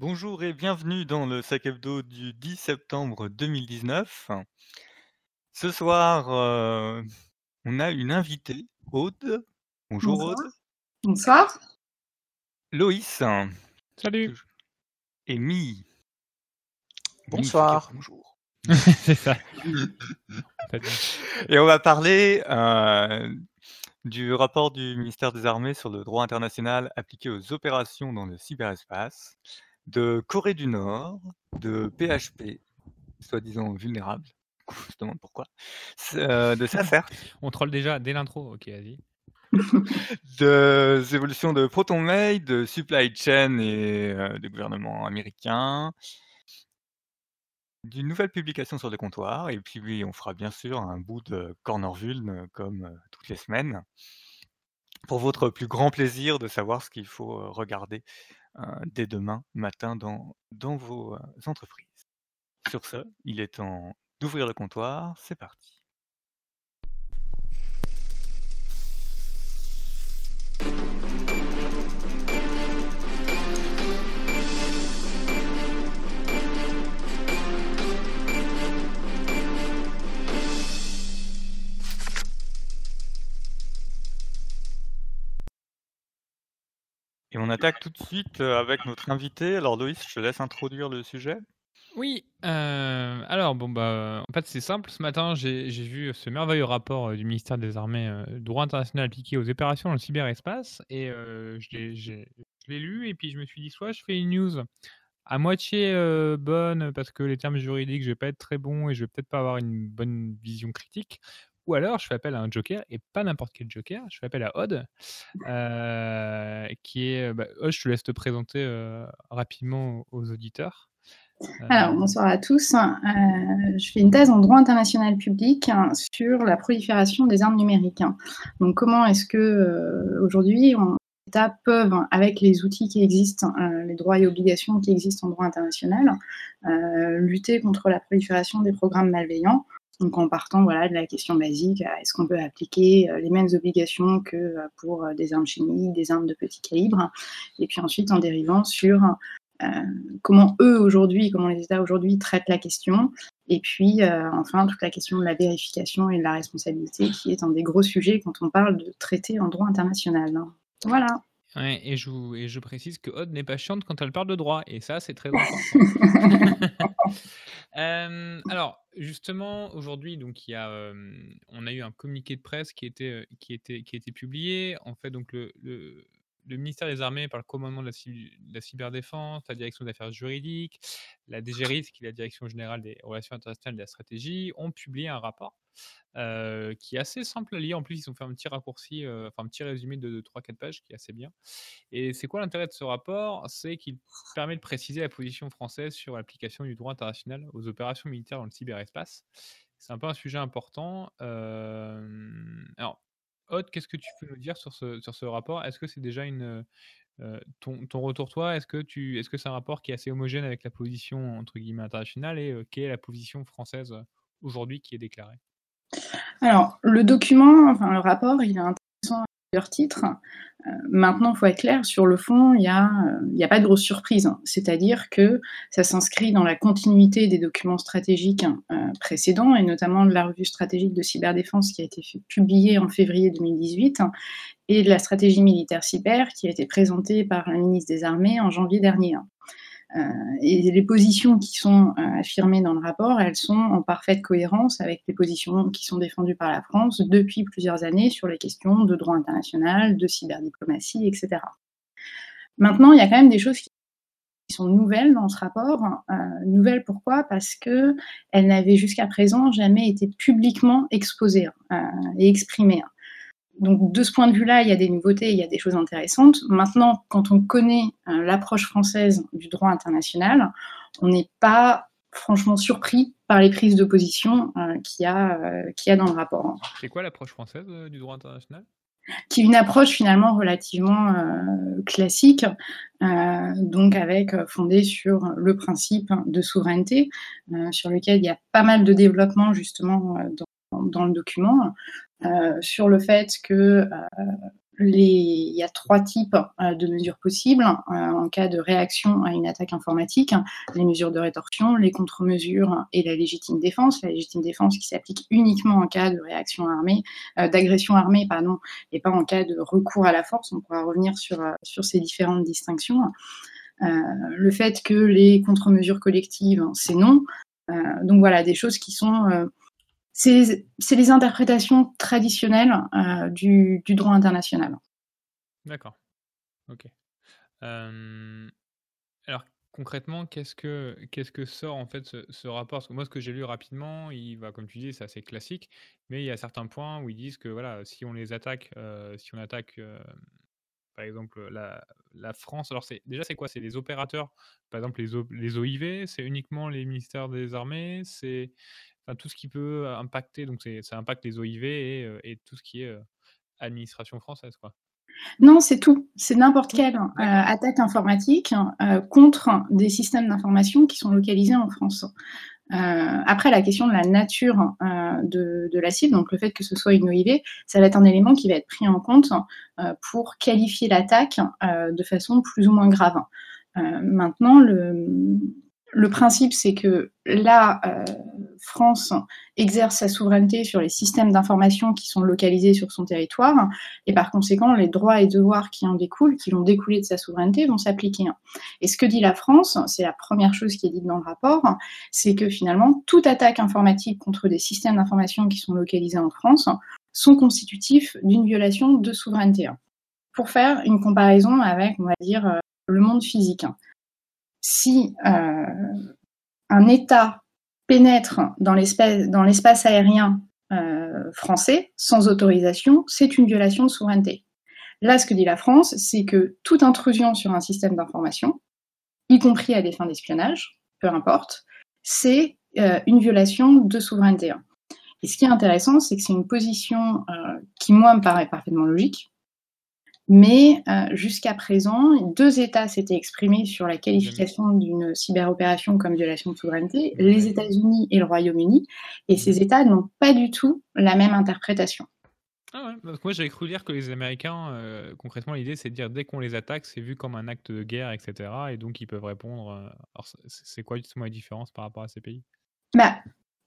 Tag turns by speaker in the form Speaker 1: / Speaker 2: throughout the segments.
Speaker 1: Bonjour et bienvenue dans le sac hebdo du 10 septembre 2019. Ce soir, heu, on a une invitée, Aude. Bonjour
Speaker 2: Bonsoir.
Speaker 1: Aude.
Speaker 2: Bonsoir.
Speaker 1: Loïs.
Speaker 3: Salut.
Speaker 1: Et dit
Speaker 4: Bonsoir.
Speaker 1: bonjour.
Speaker 3: C'est ça.
Speaker 1: Et on va parler, heu, du rapport du ministère des Armées sur le droit international appliqué aux opérations dans le cyberespace, de Corée du Nord, de PHP, soi-disant vulnérable, on se demande pourquoi, heu, de SACERT,
Speaker 3: On troll déjà dès l'intro. OK, vas-y.
Speaker 1: des évolutions de ProtonMail, de supply chain et heu, des gouvernements américains. D'une nouvelle publication sur le comptoir et puis oui, on fera bien sûr un bout de Corner Vuln comme, heu, toutes les semaines. Pour votre plus grand plaisir de savoir ce qu'il faut, regarder, dès demain matin dans vos, heu, entreprises. Sur ce, il est temps d'ouvrir le comptoir, c'est parti. Et on attaque tout de suite, heu, avec notre invité. Alors Loïs, je te laisse introduire le sujet.
Speaker 3: Oui, heu, alors bon, bah, en fait, c'est simple. Ce matin, j'ai vu ce merveilleux rapport, heu, du ministère des Armées, droit international appliqué aux opérations dans le cyberespace et je l'ai lu et puis je me suis dit: «Soit je fais une news à moitié, bonne parce que les termes juridiques, je vais pas être très bon et je vais peut-être pas avoir une bonne vision critique, ou alors je fais appel à un joker et pas n'importe quel joker, je fais appel à Aude, heu, qui est, bah, Aude, je te laisse te présenter, heu, rapidement aux auditeurs.
Speaker 2: Alors, bonsoir à tous. Je fais une thèse en droit international public hein, sur la prolifération des armes numériques. Donc comment est-ce que, aujourd'hui, on les États peuvent, avec les outils qui existent, heu, les droits et obligations qui existent en droit international, lutter contre la prolifération des programmes malveillants. Donc en partant, voilà, de la question basique, est-ce qu'on peut appliquer, heu, les mêmes obligations que, heu, pour, heu, des armes chimiques, des armes de petit calibre? Et puis ensuite en dérivant sur, comment eux aujourd'hui, comment les États aujourd'hui traitent la question. Et puis, enfin toute la question de la vérification et de la responsabilité qui est un des gros sujets quand on parle de traités en droit international, hein. Voilà.
Speaker 3: Ouais et je vous et je précise que Aude n'est pas chiante quand elle parle de droit et ça, c'est très important. Hem, alors justement, aujourd'hui, donc il y a, hem, on a eu un communiqué de presse qui était, heu, qui était qui a été publié. En fait, donc le le le ministère des Armées par le commandement de la cy de la cyberdéfense, la direction des affaires juridiques, la DGRIS, qui est la direction générale des relations internationales et de la stratégie, ont publié un rapport, heu, qui est assez simple à lire. En plus, ils ont fait un petit raccourci, heu, enfin un petit résumé de 3-4 pages qui est assez bien. Et c'est quoi l'intérêt de ce rapport? C'est qu'il permet de préciser la position française sur l'application du droit international aux opérations militaires dans le cyberespace. C'est un peu un sujet important. Hem, alors, Aude, qu'est-ce que tu peux nous dire sur ce sur ce rapport? Est-ce que c'est déjà une, ton ton retour toi, est-ce que tu est-ce que c'est un rapport qui est assez homogène avec la position entre guillemets «internationale» et quelle est la position française, aujourd'hui qui est déclarée?
Speaker 2: Alors, le document, enfin le rapport, il est intéressant à plusieurs titres. Heu, maintenant, il faut être clair, sur le fond, il y a, heu, il y a pas de grosse surprise. C'est-à-dire que ça s'inscrit dans la continuité des documents stratégiques, heu, précédents et notamment de la revue stratégique de cyberdéfense qui a été publiée en février 2018 et de la stratégie militaire cyber qui a été présentée par la ministre des Armées en janvier dernier. Heu et les positions qui sont, heu, affirmées dans le rapport, elles sont en parfaite cohérence avec les positions qui sont défendues par la France depuis plusieurs années sur les questions de droit international, de cyberdiplomatie et cetera. Maintenant, il y a quand même des choses qui sont nouvelles dans ce rapport. Heu, nouvelles pourquoi? Parce qu'elles n'avaient jusqu'à présent jamais été publiquement exposées, et exprimées. Donc de ce point de vue-là, il y a des nouveautés, il y a des choses intéressantes. Maintenant, quand on connaît, heu, l'approche française du droit international, on n'est pas franchement surpris par les prises de position, heu, qu'il y a, heu, qu'il y a dans le rapport.
Speaker 3: C'est quoi l'approche française, du droit international?
Speaker 2: Qui est une approche finalement relativement, classique, donc avec, fondée sur le principe de souveraineté, sur lequel il y a pas mal de développement justement, heu, dans le document, heu, sur le fait que, heu, il y a trois types euh, de mesures possibles euh, en cas de réaction à une attaque informatique les mesures de rétorsion, les contre-mesures et la légitime défense. La légitime défense qui s'applique uniquement en cas de réaction armée, euh, d'agression armée, pardon, et pas en cas de recours à la force. On pourra revenir sur, sur ces différentes distinctions. le fait que les contre-mesures collectives, c'est non. donc voilà, des choses qui sont c'est les interprétations traditionnelles euh, du, droit international.
Speaker 3: D'accord. Ok. alors concrètement, qu'est-ce que qu'est-ce que sort en fait ce, rapport? Moi, ce que j'ai lu rapidement, il va, comme tu dis, c'est assez classique, mais il y a certains points où ils disent que voilà, si on les attaque, euh, si on attaque euh, par exemple la, la France, alors c'est déjà c'est quoi? C'est les opérateurs, par exemple les, les OIV, c'est uniquement les ministères des armées, c'est tout ce qui peut impacter, donc ça impacte les OIV et, tout ce qui est administration française, quoi.
Speaker 2: Non, c'est tout. C'est n'importe quelle attaque informatique contre des systèmes d'information qui sont localisés en France. après, la question de la nature de, de, la cible, donc le fait que ce soit une OIV, ça va être un élément qui va être pris en compte pour qualifier l'attaque de façon plus ou moins grave. maintenant, le, le principe, c'est que la euh, France exerce sa souveraineté sur les systèmes d'information qui sont localisés sur son territoire, et par conséquent, les droits et devoirs qui en découlent, qui vont découler de sa souveraineté, vont s'appliquer. Et ce que dit la France, c'est la première chose qui est dite dans le rapport, c'est que finalement, toute attaque informatique contre des systèmes d'information qui sont localisés en France sont constitutifs d'une violation de souveraineté. Pour faire une comparaison avec, on va dire, euh, le monde physique si euh, un État pénètre dans l'espace aérien euh, français sans autorisation, c'est une violation de souveraineté. Là, ce que dit la France, c'est que toute intrusion sur un système d'information, y compris à des fins d'espionnage, peu importe, c'est euh, une violation de souveraineté. Et ce qui est intéressant, c'est que c'est une position qui, moi, me paraît parfaitement logique, mais euh, jusqu'à présent, deux États s'étaient exprimés sur la qualification d'une cyberopération comme violation de souveraineté, les États-Unis et le Royaume-Uni, et ces États n'ont pas du tout la même interprétation.
Speaker 3: Ah ouais, parce que moi j'avais cru lire que les Américains, euh, concrètement l'idée c'est de dire dès qu'on les attaque, c'est vu comme un acte de guerre, etc. Et donc ils peuvent répondre. Euh, alors c'est quoi justement la différence par rapport à ces pays?
Speaker 2: Bah,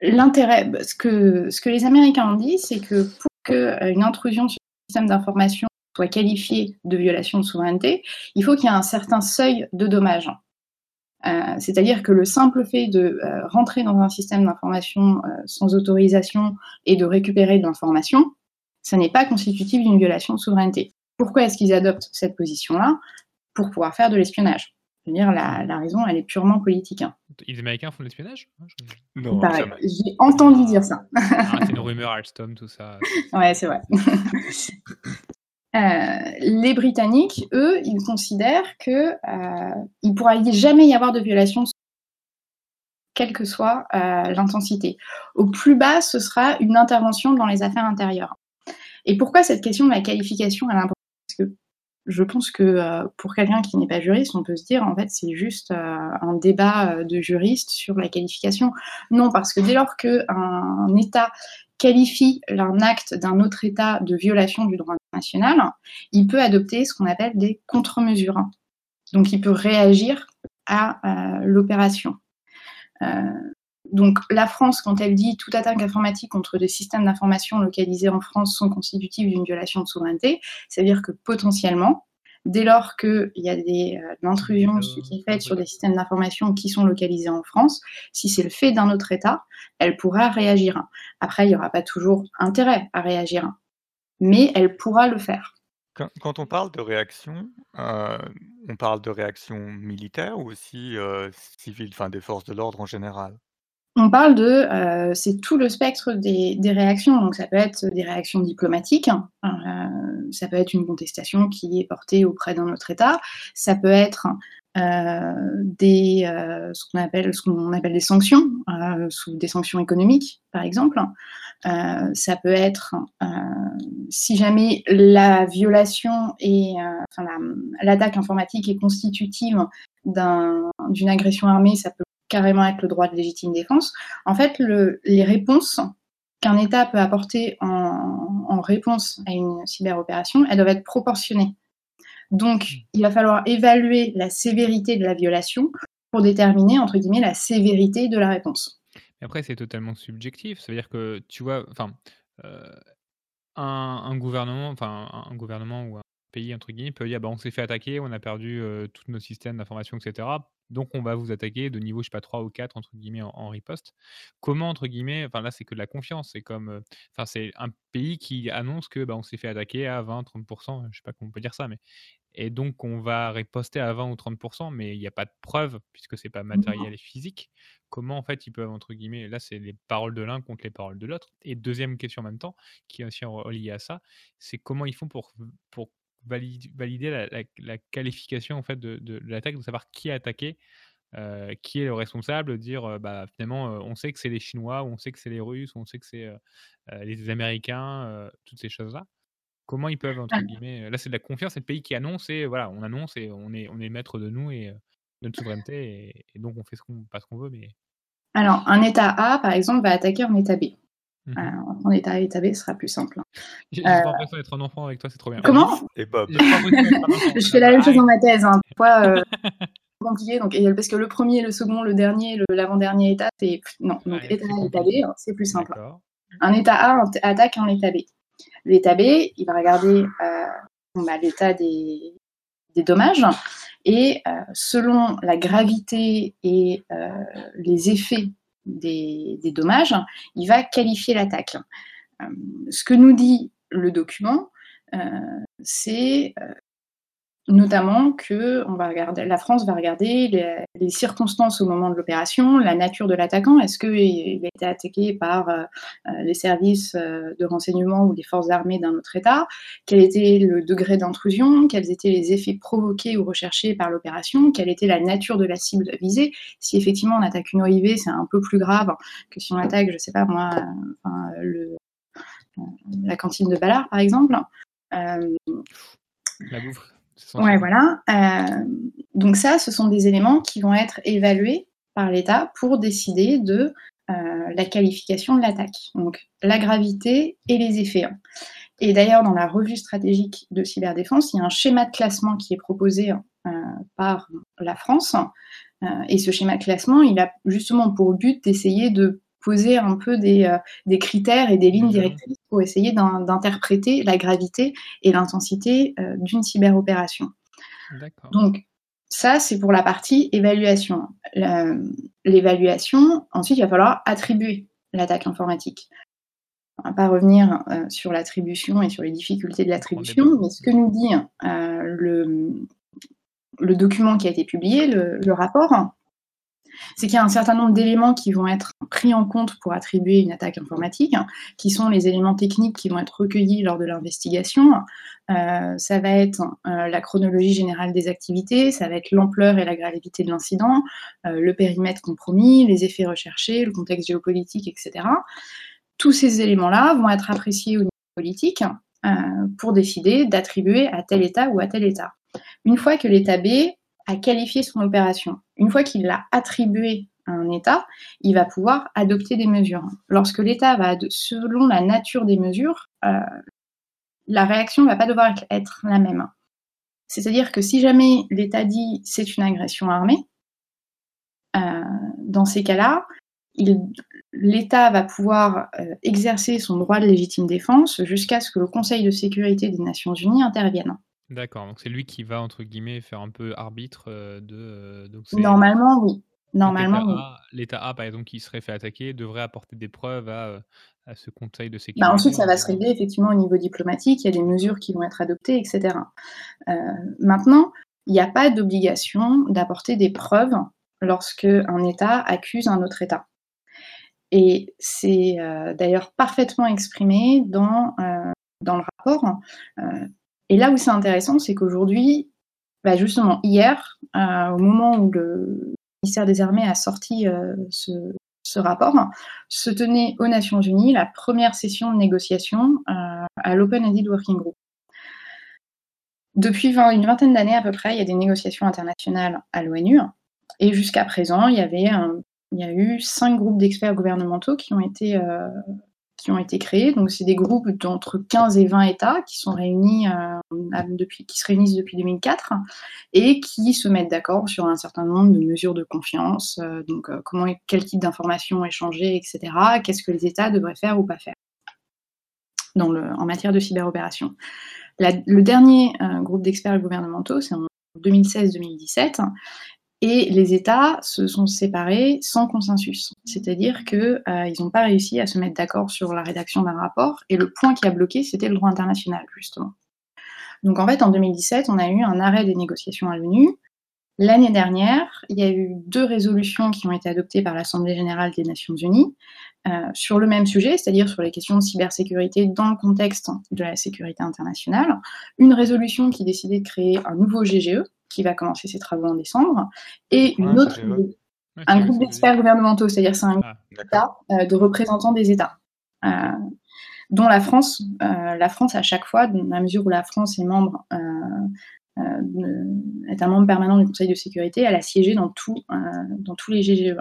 Speaker 2: L'intérêt, ce que, ce que les Américains ont dit, c'est que pour qu'une intrusion sur le système d'information soit qualifié de violation de souveraineté, il faut qu'il y ait un certain seuil de dommages. Euh, c'est-à-dire que le simple fait de euh, rentrer dans un système d'information euh, sans autorisation et de récupérer de l'information, ça n'est pas constitutif d'une violation de souveraineté. Pourquoi est-ce qu'ils adoptent cette position-là? Pour pouvoir faire de l'espionnage. Je veux dire, la, raison, elle est purement politique. Hein.
Speaker 3: Les Américains font de l'espionnage?
Speaker 2: Non, j'ai entendu dire ça.
Speaker 3: Ah, c'est une rumeur Alstom, tout ça.
Speaker 2: ouais, c'est vrai. Euh, les Britanniques, eux, ils considèrent qu'il euh, ne pourra jamais y avoir de violation, quelle que soit euh, l'intensité. Au plus bas, ce sera une intervention dans les affaires intérieures. Et pourquoi cette question de la qualification est importante Parce que je pense que pour quelqu'un qui n'est pas juriste, on peut se dire en fait c'est juste un débat de juriste sur la qualification. Non, parce que dès lors qu'un État qualifie un acte d'un autre État de violation du droit international, il peut adopter ce qu'on appelle des contre-mesures. Donc il peut réagir à euh, l'opération. Euh, donc la France, quand elle dit toute attaque informatique contre des systèmes d'information localisés en France sont constitutifs d'une violation de souveraineté, c'est-à-dire que potentiellement, dès lors qu'il y a des euh, intrusions qui est faite sur des systèmes d'information qui sont localisés en France, si c'est le fait d'un autre État, elle pourra réagir. Après, il n'y aura pas toujours intérêt à réagir, mais elle pourra le faire.
Speaker 1: Quand, on parle de réaction, euh, on parle de réaction militaire ou aussi euh, civile, enfin des forces de l'ordre en général?
Speaker 2: On parle de, euh, c'est tout le spectre des, réactions. Donc ça peut être des réactions diplomatiques, euh, ça peut être une contestation qui est portée auprès d'un autre État, ça peut être euh, des, ce qu'on appelle, ce appelle des sanctions, sous des sanctions économiques par exemple. ça peut être, si jamais la violation et l'attaque informatique est constitutive d'une agression armée, ça peut carrément avec le droit de légitime défense. En fait, le, les réponses qu'un État peut apporter en, réponse à une cyberopération, elles doivent être proportionnées. Donc, il va falloir évaluer la sévérité de la violation pour déterminer, entre guillemets, la sévérité de la réponse.
Speaker 3: après, c'est totalement subjectif. Ça veut dire que, tu vois, euh, un, gouvernement, enfin, un gouvernement ou un pays, entre guillemets, peut dire, bah, on s'est fait attaquer, on a perdu euh, tous nos systèmes d'information, etc. Donc, on va vous attaquer de niveau, je sais pas, 3 ou 4, entre guillemets, en, riposte. Comment, entre guillemets, enfin là, c'est que de la confiance. C'est comme, euh, enfin, c'est un pays qui annonce que bah, on s'est fait attaquer à 20, 30%, je sais pas comment on peut dire ça, mais et donc on va riposter à 20 ou 30%, mais il n'y a pas de preuve puisque c'est pas matériel et physique. Comment en fait ils peuvent entre guillemets, là c'est les paroles de l'un contre les paroles de l'autre. Et deuxième question en même temps, qui est aussi reliée à ça, c'est comment ils font pour, pour valider, la, qualification en fait de, l'attaque, de savoir qui a attaqué, euh, qui est le responsable, dire euh, bah, finalement euh, on sait que c'est les Chinois, ou on sait que c'est les Russes, ou on sait que c'est les Américains, toutes ces choses-là. Comment ils peuvent, entre guillemets, là c'est de la confiance, c'est le pays qui annonce et voilà, on annonce et on est, on est maître de nous et de notre souveraineté et, donc on fait ce qu'on, pas ce qu'on veut. Mais...
Speaker 2: Alors, un État A, par exemple, va attaquer un État B. Mmh un État A et État B sera plus simple.
Speaker 3: J'ai pas l'impression d'être un enfant avec toi, c'est trop bien.
Speaker 2: Comment? Et Bob. Je fais la même chose dans ma thèse. Hein. Parfois, compliqué. Donc, parce que le premier, le second, le dernier, l'avant-dernier état, c'est non. Donc État A, État B, hein, c'est plus simple. Un État A attaque un État B. L'état B, il va regarder euh, bah, l'état des, dommages et euh, selon la gravité et euh, les effets des, dommages, il va qualifier l'attaque. ce que nous dit le document, c'est notamment que on va regarder, la France va regarder les, circonstances au moment de l'opération, la nature de l'attaquant. Est-ce qu'il a été attaqué par euh, euh, les services euh, de renseignement ou les forces armées d'un autre État? Quel était le degré d'intrusion? Quels étaient les effets provoqués ou recherchés par l'opération? Quelle était la nature de la cible visée? Si effectivement on attaque une OIV, c'est un peu plus grave que si on attaque, je ne sais pas moi, la cantine de Ballard par exemple.
Speaker 3: la bouffe.
Speaker 2: Ouais, voilà. Euh, donc ça, ce sont des éléments qui vont être évalués par l'État pour décider de euh, la qualification de l'attaque. Donc la gravité et les effets. Et d'ailleurs, dans la revue stratégique de cyberdéfense, il y a un schéma de classement qui est proposé euh, par la France. et ce schéma de classement, il a justement pour but d'essayer de poser un peu des, des, critères et des lignes directrices pour essayer d'interpréter la gravité et l'intensité euh, d'une cyberopération. Donc, ça, c'est pour la partie évaluation. L'évaluation, ensuite, il va falloir attribuer l'attaque informatique. On ne va pas revenir euh, sur l'attribution et sur les difficultés de l'attribution, mais ce que nous dit euh, le, le, document qui a été publié, le, le rapport, c'est qu'il y a un certain nombre d'éléments qui vont être pris en compte pour attribuer une attaque informatique, qui sont les éléments techniques qui vont être recueillis lors de l'investigation. Euh, ça va être euh, la chronologie générale des activités, ça va être l'ampleur et la gravité de l'incident, euh, le périmètre compromis, les effets recherchés, le contexte géopolitique, etc. Tous ces éléments-là vont être appréciés au niveau politique pour décider d'attribuer à tel État ou à tel État. Une fois que l'État B a qualifié son opération. Une fois qu'il l'a attribué à un État, il va pouvoir adopter des mesures. Lorsque l'État va, selon la nature des mesures, euh, la réaction ne va pas devoir être la même. C'est-à-dire que si jamais l'État dit c'est une agression armée, euh, dans ces cas-là, l'État va pouvoir euh, exercer son droit de légitime défense jusqu'à ce que le Conseil de sécurité des Nations Unies intervienne.
Speaker 3: D'accord, donc c'est lui qui va, entre guillemets, faire un peu arbitre, euh, de,
Speaker 2: euh, Normalement, oui. Normalement,
Speaker 3: l'État A, par exemple, qui serait fait attaquer, devrait apporter des preuves à, euh, à ce conseil de bah,
Speaker 2: sécurité ensuite, ça va se régler effectivement au niveau diplomatique, il y a des mesures qui vont être adoptées etc. maintenant, il n'y a pas d'obligation d'apporter des preuves lorsque un État accuse un autre État et c'est, d'ailleurs parfaitement exprimé dans, dans le rapport, et là où c'est intéressant, c'est qu'aujourd'hui, bah, justement, hier, euh, au moment où le ministère des Armées a sorti euh, ce, rapport, se tenait aux Nations Unies la première session de négociation euh, à l'Open-Ended Working Group. Depuis une vingtaine d'années à peu près, il y a des négociations internationales à l'ONU. Et jusqu'à présent, il y, avait il y a eu cinq groupes d'experts gouvernementaux qui ont été ont été créés. Donc, c'est des groupes d'entre 15 et 20 États qui sont réunis depuis, qui se réunissent depuis 2004 et qui se mettent d'accord sur un certain nombre de mesures de confiance. donc, comment, quel type d'informations échanger, etc. Qu'est-ce que les États devraient faire ou pas faire dans le, en matière de cyberopération. le dernier groupe d'experts gouvernementaux, c'est en 2016-2017, et les États se sont séparés sans consensus. C'est-à-dire qu'ils euh, n'ont pas réussi à se mettre d'accord sur la rédaction d'un rapport, et le point qui a bloqué, c'était le droit international, justement. Donc en fait, en 2017, on a eu un arrêt des négociations à l'ONU. L'année dernière, il y a eu deux résolutions qui ont été adoptées par l'Assemblée générale des Nations unies euh, sur le même sujet, c'est-à-dire sur les questions de cybersécurité dans le contexte de la sécurité internationale. Une résolution qui décidait de créer un nouveau GGE, qui va commencer ses travaux en décembre, et une autre, un groupe d'experts gouvernementaux, c'est-à-dire c'est un ah, euh, de représentants des États, euh, dont la France, euh, la France à chaque fois, dans la mesure où la France est membre, est un membre permanent du Conseil de sécurité, elle a siégé dans, tout, dans tous les GGE.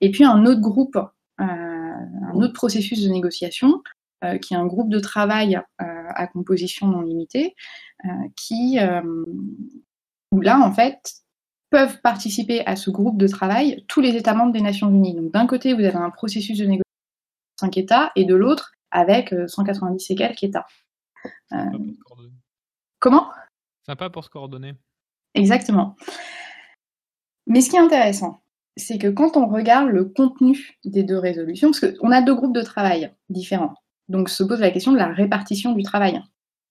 Speaker 2: Et puis un autre groupe, un autre processus de négociation, qui est un groupe de travail à composition non limitée, qui, où là, en fait, peuvent participer à ce groupe de travail tous les États membres des Nations Unies. Donc d'un côté, vous avez un processus de négociation avec 5 États, et de l'autre, avec 190 et quelques États. Euh... Comment?
Speaker 3: Sympa pour se coordonner.
Speaker 2: Exactement. Mais ce qui est intéressant, c'est que quand on regarde le contenu des deux résolutions, parce qu'on a deux groupes de travail différents, donc se pose la question de la répartition du travail.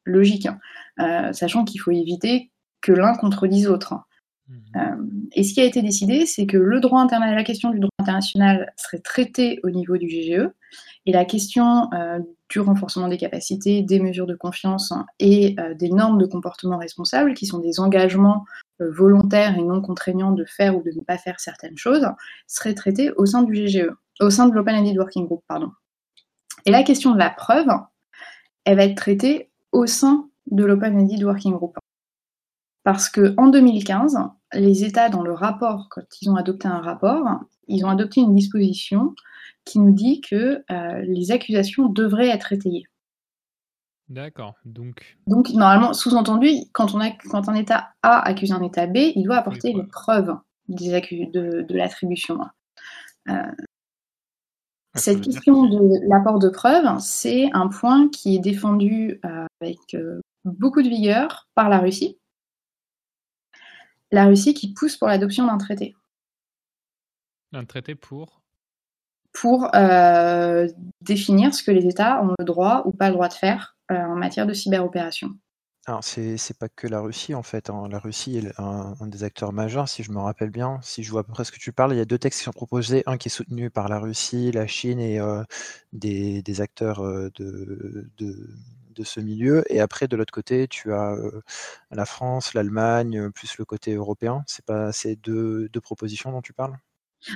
Speaker 2: Logique, hein. euh, sachant qu'il faut éviter que l'un contredise l'autre. Mmh. Euh, et ce qui a été décidé, c'est que le droit international, la question du droit international serait traitée au niveau du GGE, et la question euh, du renforcement des capacités, des mesures de confiance hein, et euh, des normes de comportement responsable, qui sont des engagements volontaires et non contraignants de faire ou de ne pas faire certaines choses, serait traitée au sein du GGE, au sein de l'Open-Ended Working Group, pardon. Et la question de la preuve, elle va être traitée au sein de l'Open-Ended Working Group. Parce qu'en 2015, les États, dans le rapport, quand ils ont adopté un rapport, ils ont adopté une disposition qui nous dit que euh, les accusations devraient être étayées.
Speaker 3: D'accord. Donc,
Speaker 2: Donc normalement, sous-entendu, quand, on a, quand un État A accuse un État B, il doit apporter les preuves des de, de l'attribution. Euh, cette question de l'apport de preuves, c'est un point qui est défendu euh, avec beaucoup de vigueur par la Russie la Russie qui pousse pour l'adoption d'un traité.
Speaker 3: Un traité pour
Speaker 2: Pour euh, définir ce que les États ont le droit ou pas le droit de faire euh, en matière de cyberopération.
Speaker 4: Alors, c'est pas que la Russie, en fait. Hein. La Russie est un, des acteurs majeurs, si je me rappelle bien. Si je vois à peu près ce que tu parles, il y a deux textes qui sont proposés. Un qui est soutenu par la Russie, la Chine et euh, des, acteurs de, de ce milieu. Et après, de l'autre côté, tu as la France, l'Allemagne, plus le côté européen. C'est pas ces deux, deux, propositions dont tu parles?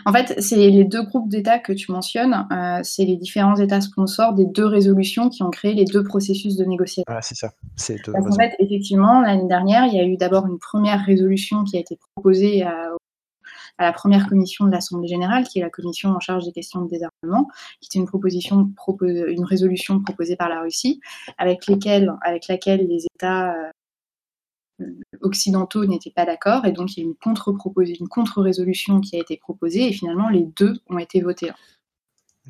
Speaker 2: En fait, c'est les deux groupes d'États que tu mentionnes. c'est les différents États sponsors des deux résolutions qui ont créé les deux processus de négociation.
Speaker 4: C'est ça.
Speaker 2: en fait, effectivement, l'année dernière, il y a eu d'abord une première résolution qui a été proposée à, à la première commission de l'Assemblée générale, qui est la commission en charge des questions de désarmement, qui était une proposition, une résolution proposée par la Russie, avec, lesquelles, avec laquelle les États euh, occidentaux n'étaient pas d'accord, et donc il y a une contre une contre-résolution qui a été proposée, et finalement les deux ont été votés.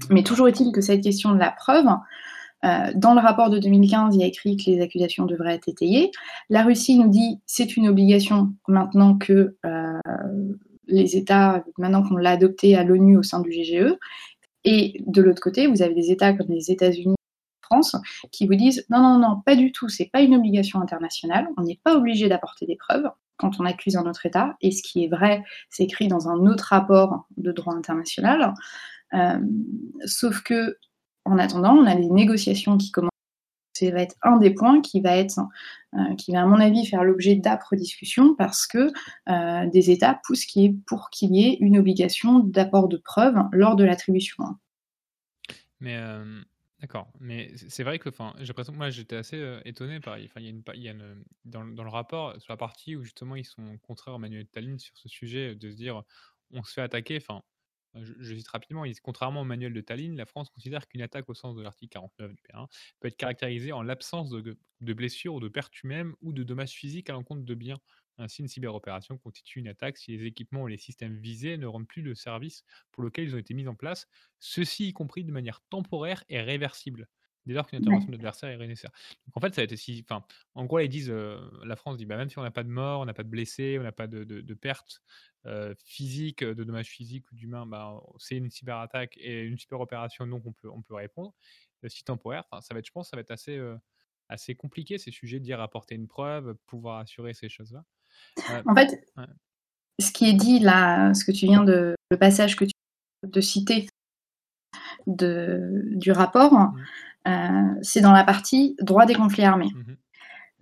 Speaker 2: Mais toujours est-il que cette question de la preuve, euh, dans le rapport de 2015, il y a écrit que les accusations devraient être étayées. La Russie nous dit c'est une obligation maintenant que euh, les États, maintenant qu'on l'a adopté à l'ONU au sein du GGE. Et de l'autre côté, vous avez des États comme les États-Unis, France, qui vous disent non, non, non, pas du tout, c'est pas une obligation internationale, on n'est pas obligé d'apporter des preuves quand on accuse un autre État. Et ce qui est vrai, c'est écrit dans un autre rapport de droit international. Euh, sauf que, en attendant, on a des négociations qui commencent ça va être un des points qui va être, euh, qui va à mon avis faire l'objet d'âpres discussions parce que euh, des États poussent pour qu'il y ait une obligation d'apport de preuves lors de l'attribution.
Speaker 3: Mais euh, d'accord, mais c'est vrai que, enfin, j'ai l'impression que moi j'étais assez étonné par, enfin, il y a une, dans, le rapport sur la partie où justement ils sont contraires à Manuel Tallinn sur ce sujet de se dire on se fait attaquer, enfin je, cite rapidement, contrairement au manuel de Tallinn, la France considère qu'une attaque au sens de l'article 49 du P1 peut être caractérisée en l'absence de, de blessures ou de pertes humaines ou de dommages physiques à l'encontre de biens. Ainsi, une cyberopération constitue une attaque si les équipements ou les systèmes visés ne rendent plus le service pour lequel ils ont été mis en place, ceci y compris de manière temporaire et réversible dès lors qu'une intervention de l'adversaire est nécessaire. Donc en fait, ça a été si. Enfin, en gros, ils disent, la France dit, bah, même si on n'a pas de mort, on n'a pas de blessés, on n'a pas de, de, pertes physiques, de dommages physiques ou d'humains, bah, c'est une cyberattaque et une super opération, donc on peut, on peut répondre. si temporaire, ça va être, je pense, ça va être assez, assez compliqué ces sujets de dire apporter une preuve, pouvoir assurer ces choses-là.
Speaker 2: en fait, ce qui est dit là, ce que tu viens de, le passage que tu de citer de, du rapport, mmh. Euh, c'est dans la partie droit des conflits armés. Mhm.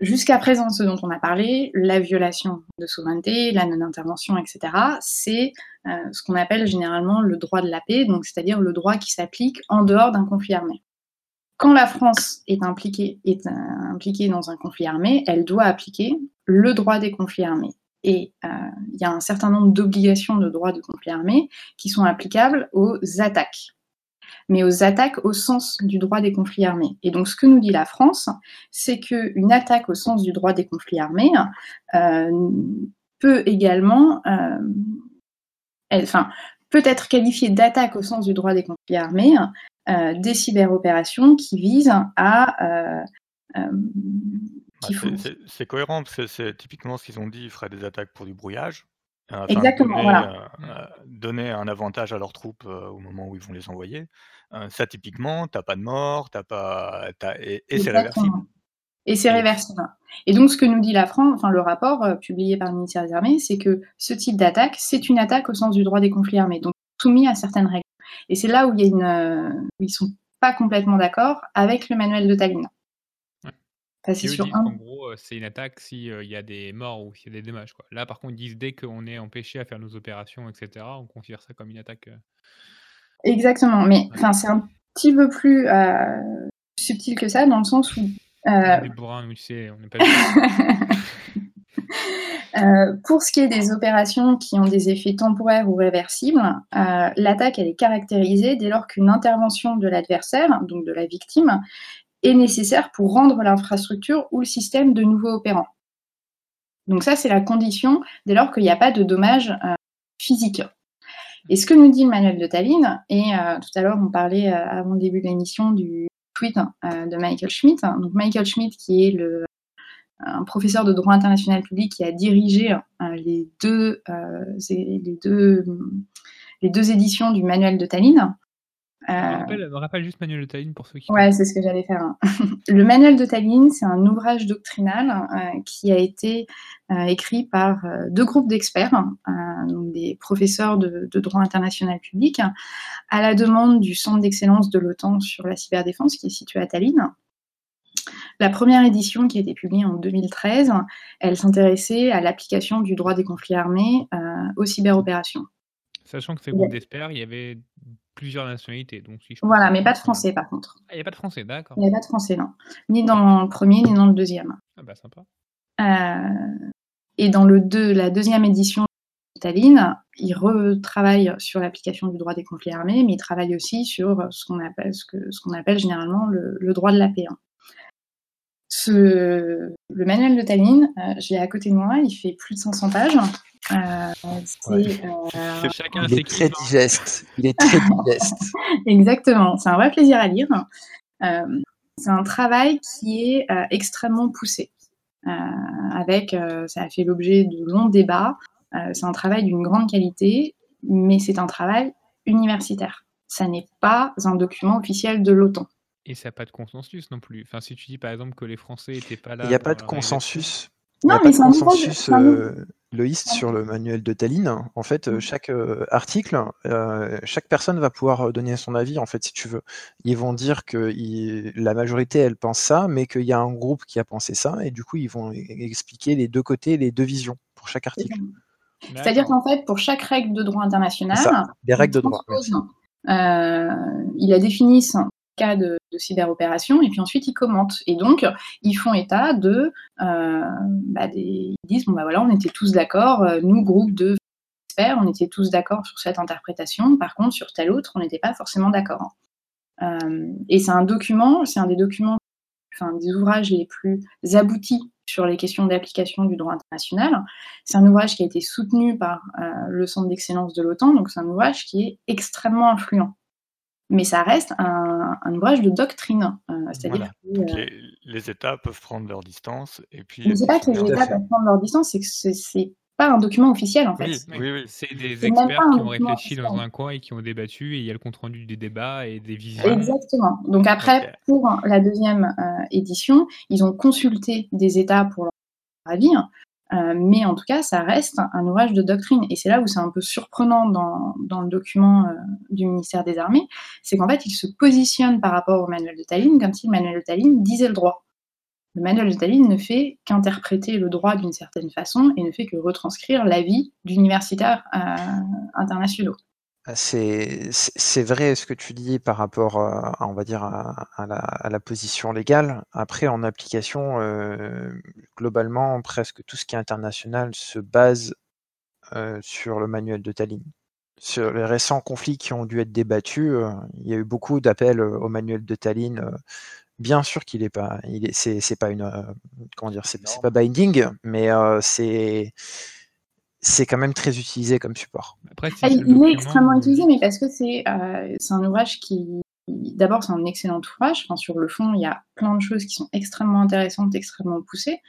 Speaker 2: Jusqu'à présent, ce dont on a parlé, la violation de souveraineté, la non-intervention, etc., c'est euh, ce qu'on appelle généralement le droit de la paix, donc c'est-à-dire le droit qui s'applique en dehors d'un conflit armé. Quand la France est impliquée, est, euh, impliquée dans un conflit armé, elle doit appliquer le droit des conflits armés. Et il y a un certain nombre d'obligations de droit de conflit armé qui sont applicables aux attaques mais aux attaques au sens du droit des conflits armés. Et donc ce que nous dit la France, c'est qu'une attaque au sens du droit des conflits armés euh, peut également, euh, enfin, peut être qualifiée d'attaque au sens du droit des conflits armés euh, des cyberopérations qui visent à
Speaker 1: c'est cohérent, parce que c'est typiquement ce qu'ils ont dit, ils feraient des attaques pour du brouillage.
Speaker 2: Exactement,
Speaker 1: voilà. donner un avantage à leurs troupes au moment où ils vont les envoyer ça, typiquement, t'as pas de mort, t'as pas, et, c'est réversible.
Speaker 2: Et c'est réversible. Et donc, ce que nous dit la France, enfin le rapport euh, publié par le ministère des Armées, c'est que ce type d'attaque, c'est une attaque au sens du droit des conflits armés, donc soumis à certaines règles. Et c'est là où il y a une, euh, ils sont pas complètement d'accord avec le manuel de Tallinn.
Speaker 3: En gros, euh, c'est une attaque s'il y a des morts ou s'il y a des dommages. Quoi. Là, par contre, ils disent dès qu'on est empêché à faire nos opérations, etc., on considère ça comme une attaque.
Speaker 2: Exactement, mais enfin c'est un petit peu plus euh, subtil que ça dans le sens où. Euh, euh, pour ce qui est des opérations qui ont des effets temporaires ou réversibles, l'attaque elle est caractérisée dès lors qu'une intervention de l'adversaire, donc de la victime, est nécessaire pour rendre l'infrastructure ou le système de nouveau opérant. Donc ça c'est la condition dès lors qu'il n'y a pas de dommages physiques. Et ce que nous dit le manuel de Tallinn, et euh, tout à l'heure on parlait euh, avant le début de l'émission du tweet euh, de Michael Schmidt, donc Michael Schmidt qui est un professeur de droit international public qui a dirigé les deux éditions du manuel de Tallinn,
Speaker 3: euh, rappelle, juste Manuel de Tallinn pour ceux qui.
Speaker 2: Ouais, c'est ce que j'allais faire. Hein. le Manuel de Tallinn, c'est un ouvrage doctrinal euh, qui a été euh, écrit par deux groupes d'experts, des professeurs de, droit international public, à la demande du Centre d'excellence de l'OTAN sur la cyberdéfense qui est situé à Tallinn. La première édition, qui a été publiée en 2013, elle s'intéressait à l'application du droit des conflits armés aux cyberopérations.
Speaker 3: Sachant que ces groupes d'experts, il y avait plusieurs nationalités. Donc,
Speaker 2: voilà, mais pas de français par contre.
Speaker 3: Ah, il n'y a pas de français, d'accord.
Speaker 2: Il n'y a pas de français, non. Ni dans le premier, ni dans le deuxième.
Speaker 3: Ah bah sympa.
Speaker 2: Euh, et dans le deux, la deuxième édition de Tallinn, il retravaille sur l'application du droit des conflits armés, mais il travaille aussi sur ce qu'on appelle, ce que, ce qu'on appelle généralement le, droit de la paix. Hein. Ce, le manuel de Tallinn, euh, j'ai à côté de moi, il fait plus de 500 pages.
Speaker 4: Euh, c'est, euh, il est très digeste. Il est très digeste.
Speaker 2: Exactement. C'est un vrai plaisir à lire. Euh, c'est un travail qui est extrêmement poussé. avec, ça a fait l'objet de longs débats. c'est un travail d'une grande qualité, mais c'est un travail universitaire. Ça n'est pas un document officiel de l'OTAN.
Speaker 3: Et ça n'a pas de consensus non plus. Enfin, si tu dis par exemple que les Français n'étaient pas là.
Speaker 4: Il n'y a pas de consensus. Non, mais c'est un consensus sur le manuel de Tallinn. En fait, euh, chaque euh, article, euh, chaque personne va pouvoir donner son avis, en fait, si tu veux. Ils vont dire que la majorité, elle pense ça, mais qu'il y a un groupe qui a pensé ça, et du coup, ils vont e-, expliquer les deux côtés, les deux visions pour chaque article.
Speaker 2: C'est-à-dire qu'en fait, pour chaque règle de droit international,
Speaker 4: des règles de droit.
Speaker 2: il a défini cas de, cyberopération, et puis ensuite ils commentent. Et donc, ils font état de, euh, bah, ils disent, bon bah voilà, on était tous d'accord, euh, nous, groupe de experts, on était tous d'accord sur cette interprétation. Par contre, sur telle autre, on n'était pas forcément d'accord. Euh, et c'est un document, c'est un des documents, enfin des ouvrages les plus aboutis sur les questions d'application du droit international. C'est un ouvrage qui a été soutenu par le Centre d'excellence de l'OTAN, donc c'est un ouvrage qui est extrêmement influent. Mais ça reste un, ouvrage de doctrine. Euh, c'est-à-dire
Speaker 1: que, les, les, États peuvent prendre leur distance. Et puis,
Speaker 2: mais c'est pas que les États peuvent prendre leur distance, c'est que c'est pas un document officiel en fait.
Speaker 3: Oui, oui, C'est des experts qui ont réfléchi dans un coin et qui ont débattu et il y a le compte rendu des débats et des visions.
Speaker 2: Exactement. Donc après, pour la deuxième euh, édition, ils ont consulté des États pour leur avis, hein. euh, mais en tout cas, ça reste un ouvrage de doctrine. Et c'est là où c'est un peu surprenant dans, dans le document euh, du ministère des Armées, c'est qu'en fait, il se positionne par rapport au manuel de Tallinn comme si le manuel de Tallinn disait le droit. Le manuel de Tallinn ne fait qu'interpréter le droit d'une certaine façon et ne fait que retranscrire l'avis d'universitaires euh, internationaux.
Speaker 4: C'est vrai ce que tu dis par rapport à, on va dire, à, la, position légale. Après, en application, euh, globalement, presque tout ce qui est international se base euh, sur le manuel de Tallinn. Sur les récents conflits qui ont dû être débattus, il y a eu beaucoup d'appels au manuel de Tallinn Bien sûr qu'il est pas, il est, c'est, pas une, euh, comment dire, c'est, pas binding, mais euh, c'est, c'est quand même très utilisé comme support.
Speaker 2: Après, ah, il est extrêmement utilisé, mais parce que c'est, euh, c'est un ouvrage qui, d'abord, c'est un excellent ouvrage. Enfin, sur le fond, il y a plein de choses qui sont extrêmement intéressantes, extrêmement poussées,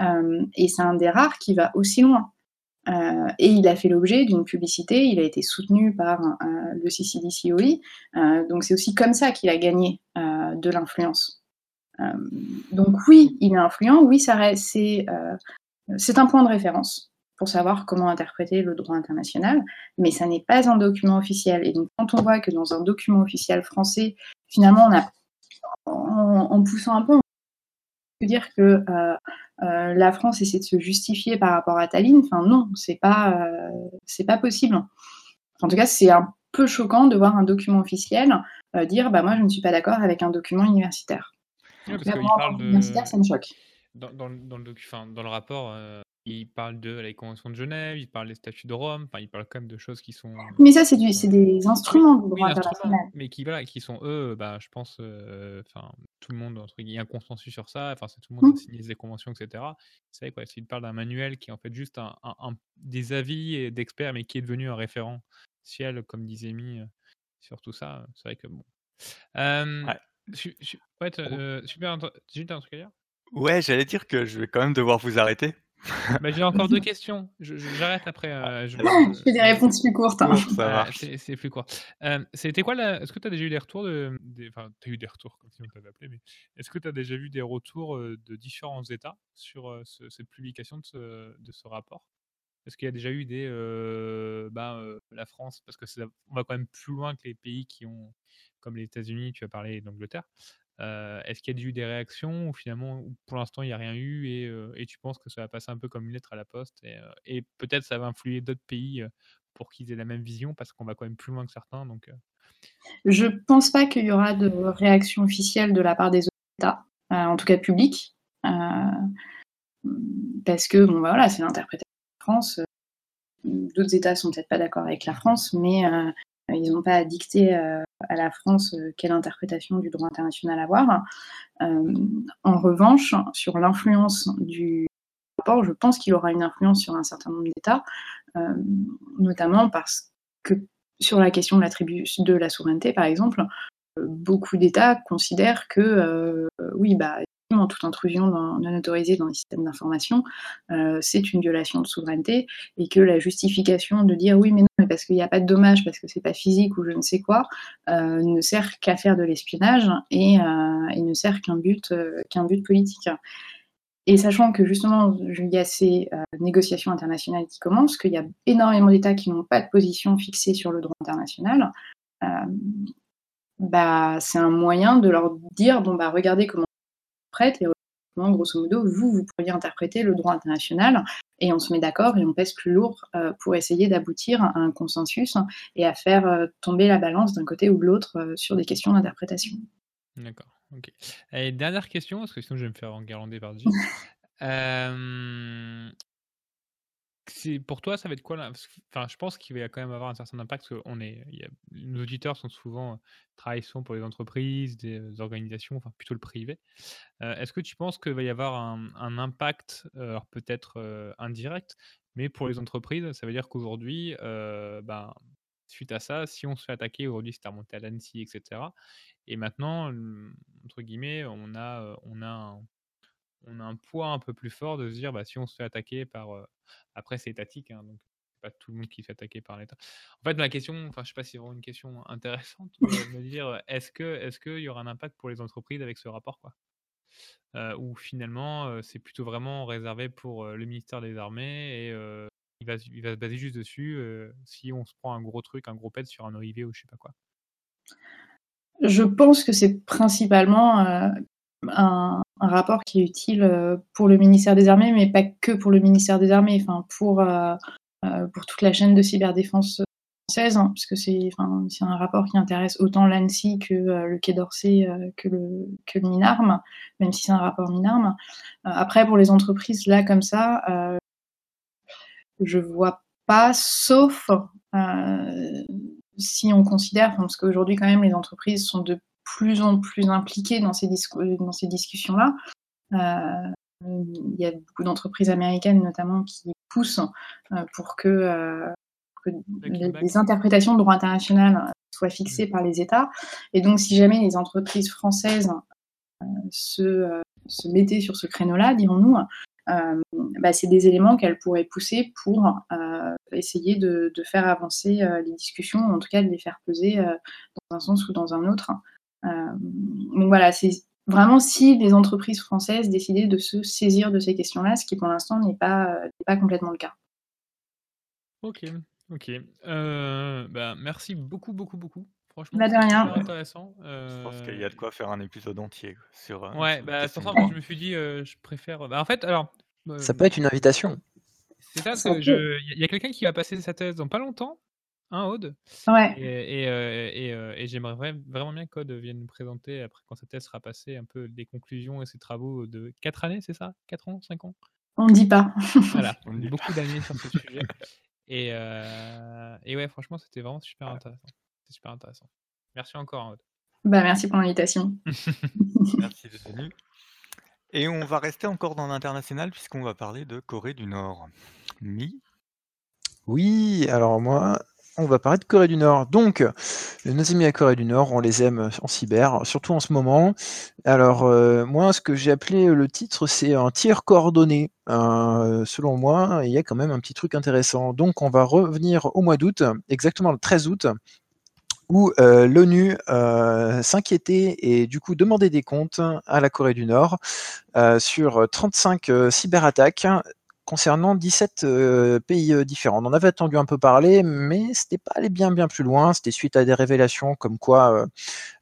Speaker 2: et c'est un des rares qui va aussi loin. et il a fait l'objet d'une publicité, il a été soutenu par le CCDCOI, donc c'est aussi comme ça qu'il a gagné de l'influence. Euh, donc oui, il est influent, oui, euh, c'est un point de référence pour savoir comment interpréter le droit international, mais ça n'est pas un document officiel. Et donc quand on voit que dans un document officiel français, finalement, on a, en, poussant un peu, on peut dire que euh, la France essaie de se justifier par rapport à Tallinn. Enfin non, c'est pas, c'est pas possible. En tout cas, c'est un peu choquant de voir un document officiel dire bah moi je ne suis pas d'accord avec un document universitaire.
Speaker 3: parce qu'il parle de... ça me choque. Dans, dans, dans, le, enfin, dans le rapport, euh, il parle de la Convention de Genève, il parle des statuts de Rome, enfin, il parle quand même de choses qui sont.
Speaker 2: Mais ça, c'est des instruments du droit international.
Speaker 3: Mais qui, voilà, qui sont eux, bah, je pense, euh, enfin, tout le monde, entre il y a un consensus sur ça, enfin, c'est tout le monde mmh. a signé des conventions, etc. C'est vrai, quoi, s'il parle d'un manuel qui est en fait juste un, un, des avis d'experts, mais qui est devenu un référent ciel, comme disait Mi, euh, sur tout ça, c'est vrai que bon. ouais. Ouais, euh, super. J'ai un truc à dire?
Speaker 1: Ouais, j'allais dire que je vais quand même devoir vous arrêter.
Speaker 3: Bah, j'ai encore deux questions. J'arrête après. Euh,
Speaker 2: je, fais des réponses plus courtes. Hein.
Speaker 3: c'est plus court. Euh, C'était quoi la... Est-ce que tu as déjà eu des retours de... Enfin, tu as eu des retours, comme si on t'avait appelé, mais est-ce que tu as déjà vu des retours euh, de différents États sur euh, cette publication de ce, de ce rapport? Est-ce qu'il y a déjà eu des. ben, la France, parce que on va quand même plus loin que les pays qui ont comme les États-Unis, tu as parlé d'Angleterre. Est-ce qu'il y a eu des réactions ou finalement, pour l'instant, il n'y a rien eu et, tu penses que ça va passer un peu comme une lettre à la poste et, peut-être ça va influer d'autres pays pour qu'ils aient la même vision parce qu'on va quand même plus loin que certains. Donc,
Speaker 2: Je ne pense pas qu'il y aura de réaction officielle de la part des autres États, en tout cas public, parce que bon, bah, voilà, c'est l'interprétation de la France. D'autres États sont peut-être pas d'accord avec la France, mais ils n'ont pas à dicter à la France euh, quelle interprétation du droit international avoir. Euh, en revanche, sur l'influence du rapport, je pense qu'il aura une influence sur un certain nombre d'États, notamment parce que sur la question de l'attribution de la souveraineté, par exemple, beaucoup d'États considèrent que oui, bah, toute intrusion non autorisée dans les systèmes d'information, euh, c'est une violation de souveraineté et que la justification de dire oui mais non mais parce qu'il n'y a pas de dommage, parce que c'est pas physique ou je ne sais quoi, euh, ne sert qu'à faire de l'espionnage et, euh, ne sert qu'un but, qu'un but politique. Et sachant que justement, il y a ces négociations internationales qui commencent, qu'il y a énormément d'États qui n'ont pas de position fixée sur le droit international, bah, c'est un moyen de leur dire bon bah regardez comment et grosso modo, vous, vous pourriez interpréter le droit international et on se met d'accord et on pèse plus lourd euh, pour essayer d'aboutir à un consensus et à faire euh, tomber la balance d'un côté ou de l'autre euh, sur des questions d'interprétation.
Speaker 3: D'accord. Ok. Et dernière question, parce que sinon je vais me faire enguirlander par dessus. pour toi, ça va être quoi Enfin, je pense qu'il va quand même avoir un certain impact parce on est, nos auditeurs sont souvent travaillent souvent pour les entreprises, des organisations, enfin plutôt le privé. Est-ce que tu penses qu'il va y avoir un, impact, alors peut-être indirect, mais pour les entreprises, ça veut dire qu'aujourd'hui, ben, suite à ça, si on se fait attaquer, aujourd'hui c'était remonté à l'ANSI, etc. Et maintenant, entre guillemets, on a, on a un, on a un poids un peu plus fort de se dire, bah, si on se fait attaquer par. après, c'est étatique, hein, donc pas tout le monde qui se fait attaquer par l'État. En fait, ma question, enfin, je sais pas si c'est vraiment une question intéressante, de me dire, est-ce que, est-ce qu'il y aura un impact pour les entreprises avec ce rapport, quoi? Ou finalement, c'est plutôt vraiment réservé pour le ministère des Armées et il va, il va se baser juste dessus si on se prend un gros truc, un gros pet sur un OIV ou je sais pas quoi?
Speaker 2: Je pense que c'est principalement un, rapport qui est utile euh, pour le ministère des Armées, mais pas que pour le ministère des Armées, enfin pour, euh, euh, pour toute la chaîne de cyberdéfense française, hein, puisque c'est un rapport qui intéresse autant l'ANSI que le Quai d'Orsay, que, le, que le même si c'est un rapport MINARM. après, pour les entreprises, là, comme ça, je vois pas, sauf si on considère, parce qu'aujourd'hui quand même les entreprises sont de plus en plus impliqués dans ces, dans ces discussions-là. Euh, il y a beaucoup d'entreprises américaines notamment qui poussent euh, pour que, euh, les, interprétations de droit international soient fixées par les États. Et donc, si jamais les entreprises françaises se, se, mettaient sur ce créneau-là, dirons-nous, bah, c'est des éléments qu'elles pourraient pousser pour essayer de, de, faire avancer les discussions, en tout cas de les faire peser dans un sens ou dans un autre. Euh, donc voilà, c'est vraiment si les entreprises françaises décidaient de se saisir de ces questions-là, ce qui pour l'instant n'est pas, euh, pas complètement le cas.
Speaker 3: Ok, ok. Euh, bah, merci beaucoup, beaucoup, beaucoup. Franchement,
Speaker 2: bah, de rien.
Speaker 3: intéressant.
Speaker 1: Je pense qu'il y a de quoi faire un épisode entier sur.
Speaker 3: ouais, bah, c'est pour ça que je me suis dit, je préfère. Bah, en fait, alors.
Speaker 4: ça peut être une invitation.
Speaker 3: C'est ça, il y a quelqu'un qui va passer sa thèse dans pas longtemps. Un Aude.
Speaker 2: Ouais.
Speaker 3: Et, et, et, j'aimerais vraiment bien qu'Aude vienne nous présenter, après quand sa thèse sera passée, un peu des conclusions et ses travaux de 4 années, c'est ça? 4 ans? 5 ans?
Speaker 2: On ne dit pas.
Speaker 3: Voilà, beaucoup d'années sur ce sujet. Et, et ouais, franchement, c'était vraiment super intéressant. super intéressant. Merci encore, hein, Aude.
Speaker 2: Bah, merci pour l'invitation.
Speaker 1: merci de venir. Et on va rester encore dans l'international puisqu'on va parler de Corée du Nord. Mi?
Speaker 4: Oui, alors moi, on va parler de Corée du Nord. Donc, nos amis à Corée du Nord, on les aime en cyber, surtout en ce moment. Alors, euh, moi, ce que j'ai appelé le titre, c'est un tir coordonné. Euh, selon moi, il y a quand même un petit truc intéressant. Donc, on va revenir au mois d'août, exactement le 13 août, où euh, l'ONU s'inquiétait et du coup demandait des comptes à la Corée du Nord sur 35 cyberattaques concernant 17 euh, pays euh, différents. On en avait attendu un peu parler, mais c'était pas allé bien bien plus loin. C'était suite à des révélations comme quoi euh,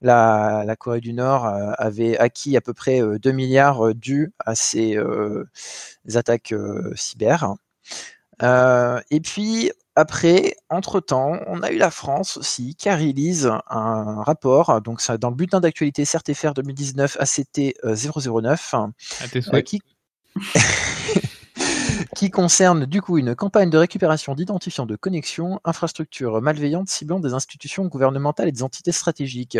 Speaker 4: la, Corée du Nord avait acquis à peu près 2 milliards dus à ces attaques cyber. et puis après, entre-temps, on a eu la France aussi qui réalise un rapport, donc ça dans le bulletin d'actualité CERTFR 2019 ACT 009, qui... qui concerne du coup une campagne de récupération d'identifiants de connexion, infrastructures malveillantes ciblant des institutions gouvernementales et des entités stratégiques.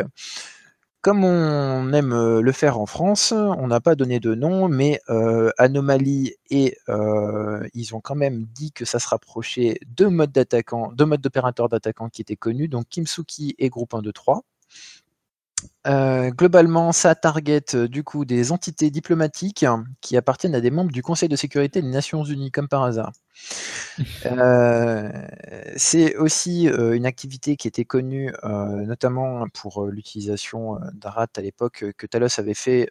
Speaker 4: Comme on aime euh, le faire en France, on n'a pas donné de nom, mais euh, Anomaly et euh, ils ont quand même dit que ça se rapprochait de modes d'attaquants, modes d'opérateurs d'attaquants qui étaient connus, donc Kimsuki et Groupe 1, 2, 3. Euh, globalement, ça target euh, du coup des entités diplomatiques qui appartiennent à des membres du Conseil de sécurité des Nations Unies, comme par hasard. Euh, c'est aussi une activité qui était connue notamment pour l'utilisation d'Arat à l'époque que Talos avait fait,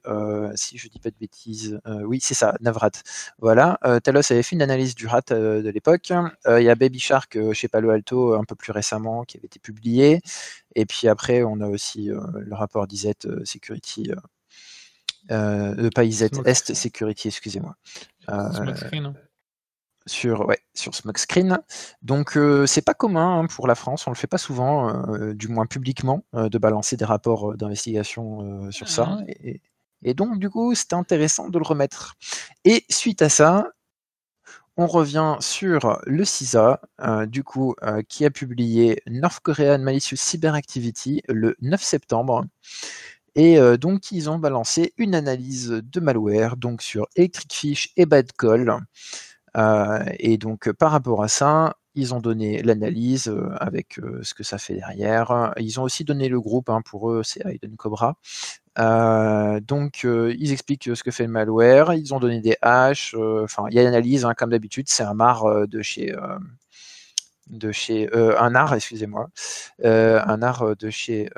Speaker 4: si je dis pas de bêtises, oui c'est ça, Navrat. Voilà, Talos avait fait une analyse du RAT de l'époque. Il y a Baby Shark chez Palo Alto un peu plus récemment qui avait été publié. Et puis après, on a aussi le rapport d'IZ Security. Euh, pas IZ, Est Security, excusez-moi. Sur, ouais, sur Smokescreen. Donc c'est pas commun hein, pour la France, on le fait pas souvent, du moins publiquement, de balancer des rapports d'investigation sur ça. Ah. Et, donc du coup, c'était intéressant de le remettre. Et suite à ça, on revient sur le CISA, du coup, qui a publié North Korean Malicious Cyber Activity le 9 septembre. Et donc, ils ont balancé une analyse de malware donc sur Electric Fish et Badcall. et donc, par rapport à ça, ils ont donné l'analyse avec ce que ça fait derrière. Ils ont aussi donné le groupe, hein, pour eux, c'est Aiden Cobra. Donc, ils expliquent ce que fait le malware. Ils ont donné des hashes. Enfin, il y a l'analyse, hein, comme d'habitude. C'est un mar de chez de chez un art, excusez-moi, un art de chez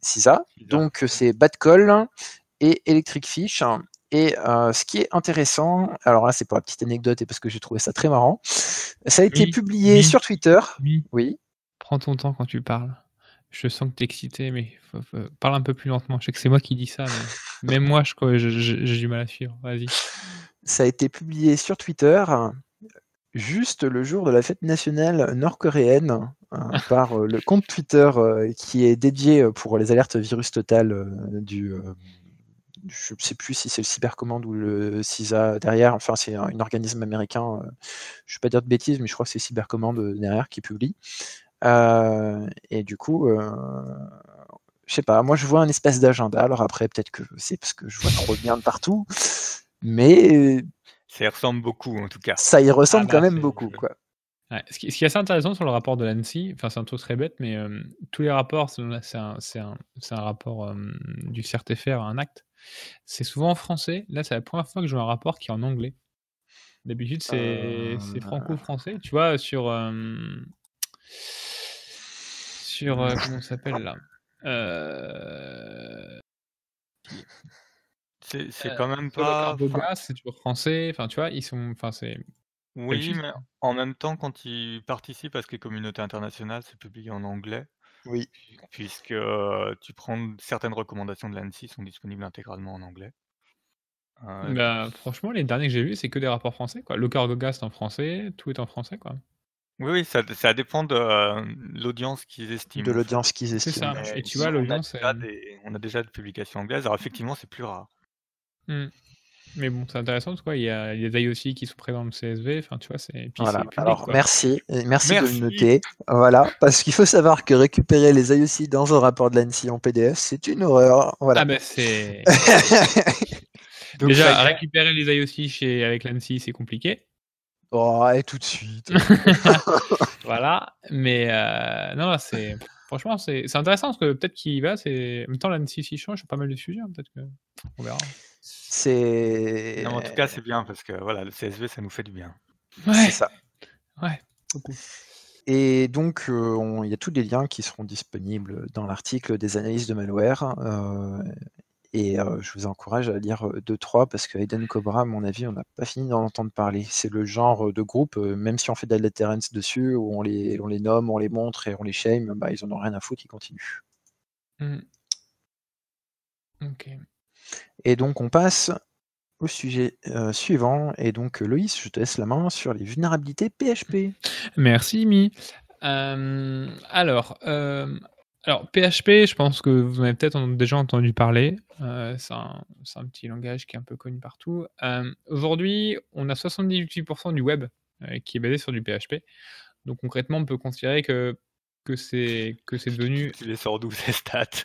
Speaker 4: CISA. Donc c'est Badcall et Electric Fish. Et ce qui est intéressant, alors là c'est pour la petite anecdote et parce que j'ai trouvé ça très marrant, ça a été publié sur Twitter.
Speaker 3: Oui.
Speaker 4: Oui.
Speaker 3: Prends ton temps quand tu parles. Je sens que tu es excité, mais parle un peu plus lentement. Je sais que c'est moi qui dis ça, mais même moi j'ai du mal à suivre. Vas-y.
Speaker 4: Ça a été publié sur Twitter juste le jour de la fête nationale nord-coréenne hein, par le compte Twitter qui est dédié pour les alertes virus total du je ne sais plus si c'est le Cybercommande ou le CISA derrière, enfin c'est un, organisme américain, je ne vais pas dire de bêtises, mais je crois que c'est Cybercommande derrière qui publie. Et du coup, je sais pas, moi je vois un espèce d'agenda, alors après peut-être que c'est parce que je vois trop bien de partout, mais...
Speaker 1: Ça y ressemble beaucoup en tout cas.
Speaker 4: Ça y ressemble ah quand même beaucoup, quoi.
Speaker 3: ce, qui, est assez intéressant sur le rapport de l'ANSI, enfin c'est un truc très bête, mais tous les rapports, c'est un, un, rapport du CRTFR, un acte, c'est souvent en français. Là, c'est la première fois que je vois un rapport qui est en anglais. D'habitude, c'est c'est euh, franco-français. Tu vois, sur. Sur. Euh, comment ça s'appelle là? Euh,
Speaker 1: C'est quand même pas.
Speaker 3: c'est toujours français. Enfin, tu vois, ils sont. Enfin, c'est.
Speaker 1: Oui, mais en même temps, quand ils participent à ce qu'est communauté internationale, c'est publié en anglais.
Speaker 4: Oui.
Speaker 1: Puisque, tu prends certaines recommandations de l'ANSI sont disponibles intégralement en anglais.
Speaker 3: Bah, franchement, les derniers que j'ai lus, c'est que des rapports français, quoi. Le Cargoga, c'est en français, tout est en français, quoi.
Speaker 1: Oui, oui, ça ça dépend de, l'audience qu'ils estiment,
Speaker 4: De l'audience qu'ils estiment.
Speaker 3: ça et tu vois, l'audience,
Speaker 1: on a déjà des publications anglaises, alors effectivement, c'est plus rare.
Speaker 3: Mmh. Mais bon, c'est intéressant, quoi. Il y a les IOC qui sont présents dans le CSV. Enfin, tu vois, c'est.
Speaker 4: Voilà. Alors, merci. Merci, de le noter. Voilà. Parce qu'il faut savoir que récupérer les IOC dans un rapport de l'ANSI en PDF, c'est une horreur. Voilà.
Speaker 3: Ah, ben, c'est. Déjà, récupérer les IOC chez... avec l'ANSI, c'est compliqué.
Speaker 4: Oh, et tout de suite.
Speaker 3: voilà. Mais euh, non, c'est. Franchement, c'est intéressant parce que peut-être qu'il va. C'est... En même temps, l'ANSI change sur pas mal de sujets. Hein, peut-être que. On verra.
Speaker 4: C'est.
Speaker 1: en tout cas, c'est bien parce que voilà, le CSV, ça nous fait du bien.
Speaker 3: C'est
Speaker 4: ça.
Speaker 3: Ouais.
Speaker 4: Et donc, euh, il y a tous les liens qui seront disponibles dans l'article des analyses de malware. Euh, et euh, je vous encourage à lire 2-3 parce que Aiden Cobra, à mon avis, on n'a pas fini d'en entendre parler. C'est le genre de groupe, même si on fait de la deterrence dessus, où on les, on les nomme, on les montre et on les shame, bah, ils en ont rien à foutre, ils continuent.
Speaker 3: Mmh. Ok.
Speaker 4: Et donc on passe au sujet euh, suivant. Et donc Loïs, je te laisse la main sur les vulnérabilités PHP.
Speaker 3: Merci Mi. Alors, alors PHP, je pense que vous en avez peut-être déjà entendu parler. c'est un, un, petit langage qui est un peu connu partout. Aujourd'hui, on a 78% du web qui est basé sur du PHP. Donc concrètement, on peut considérer que que c'est que c'est devenu.
Speaker 1: Tu les sors d'où ces stats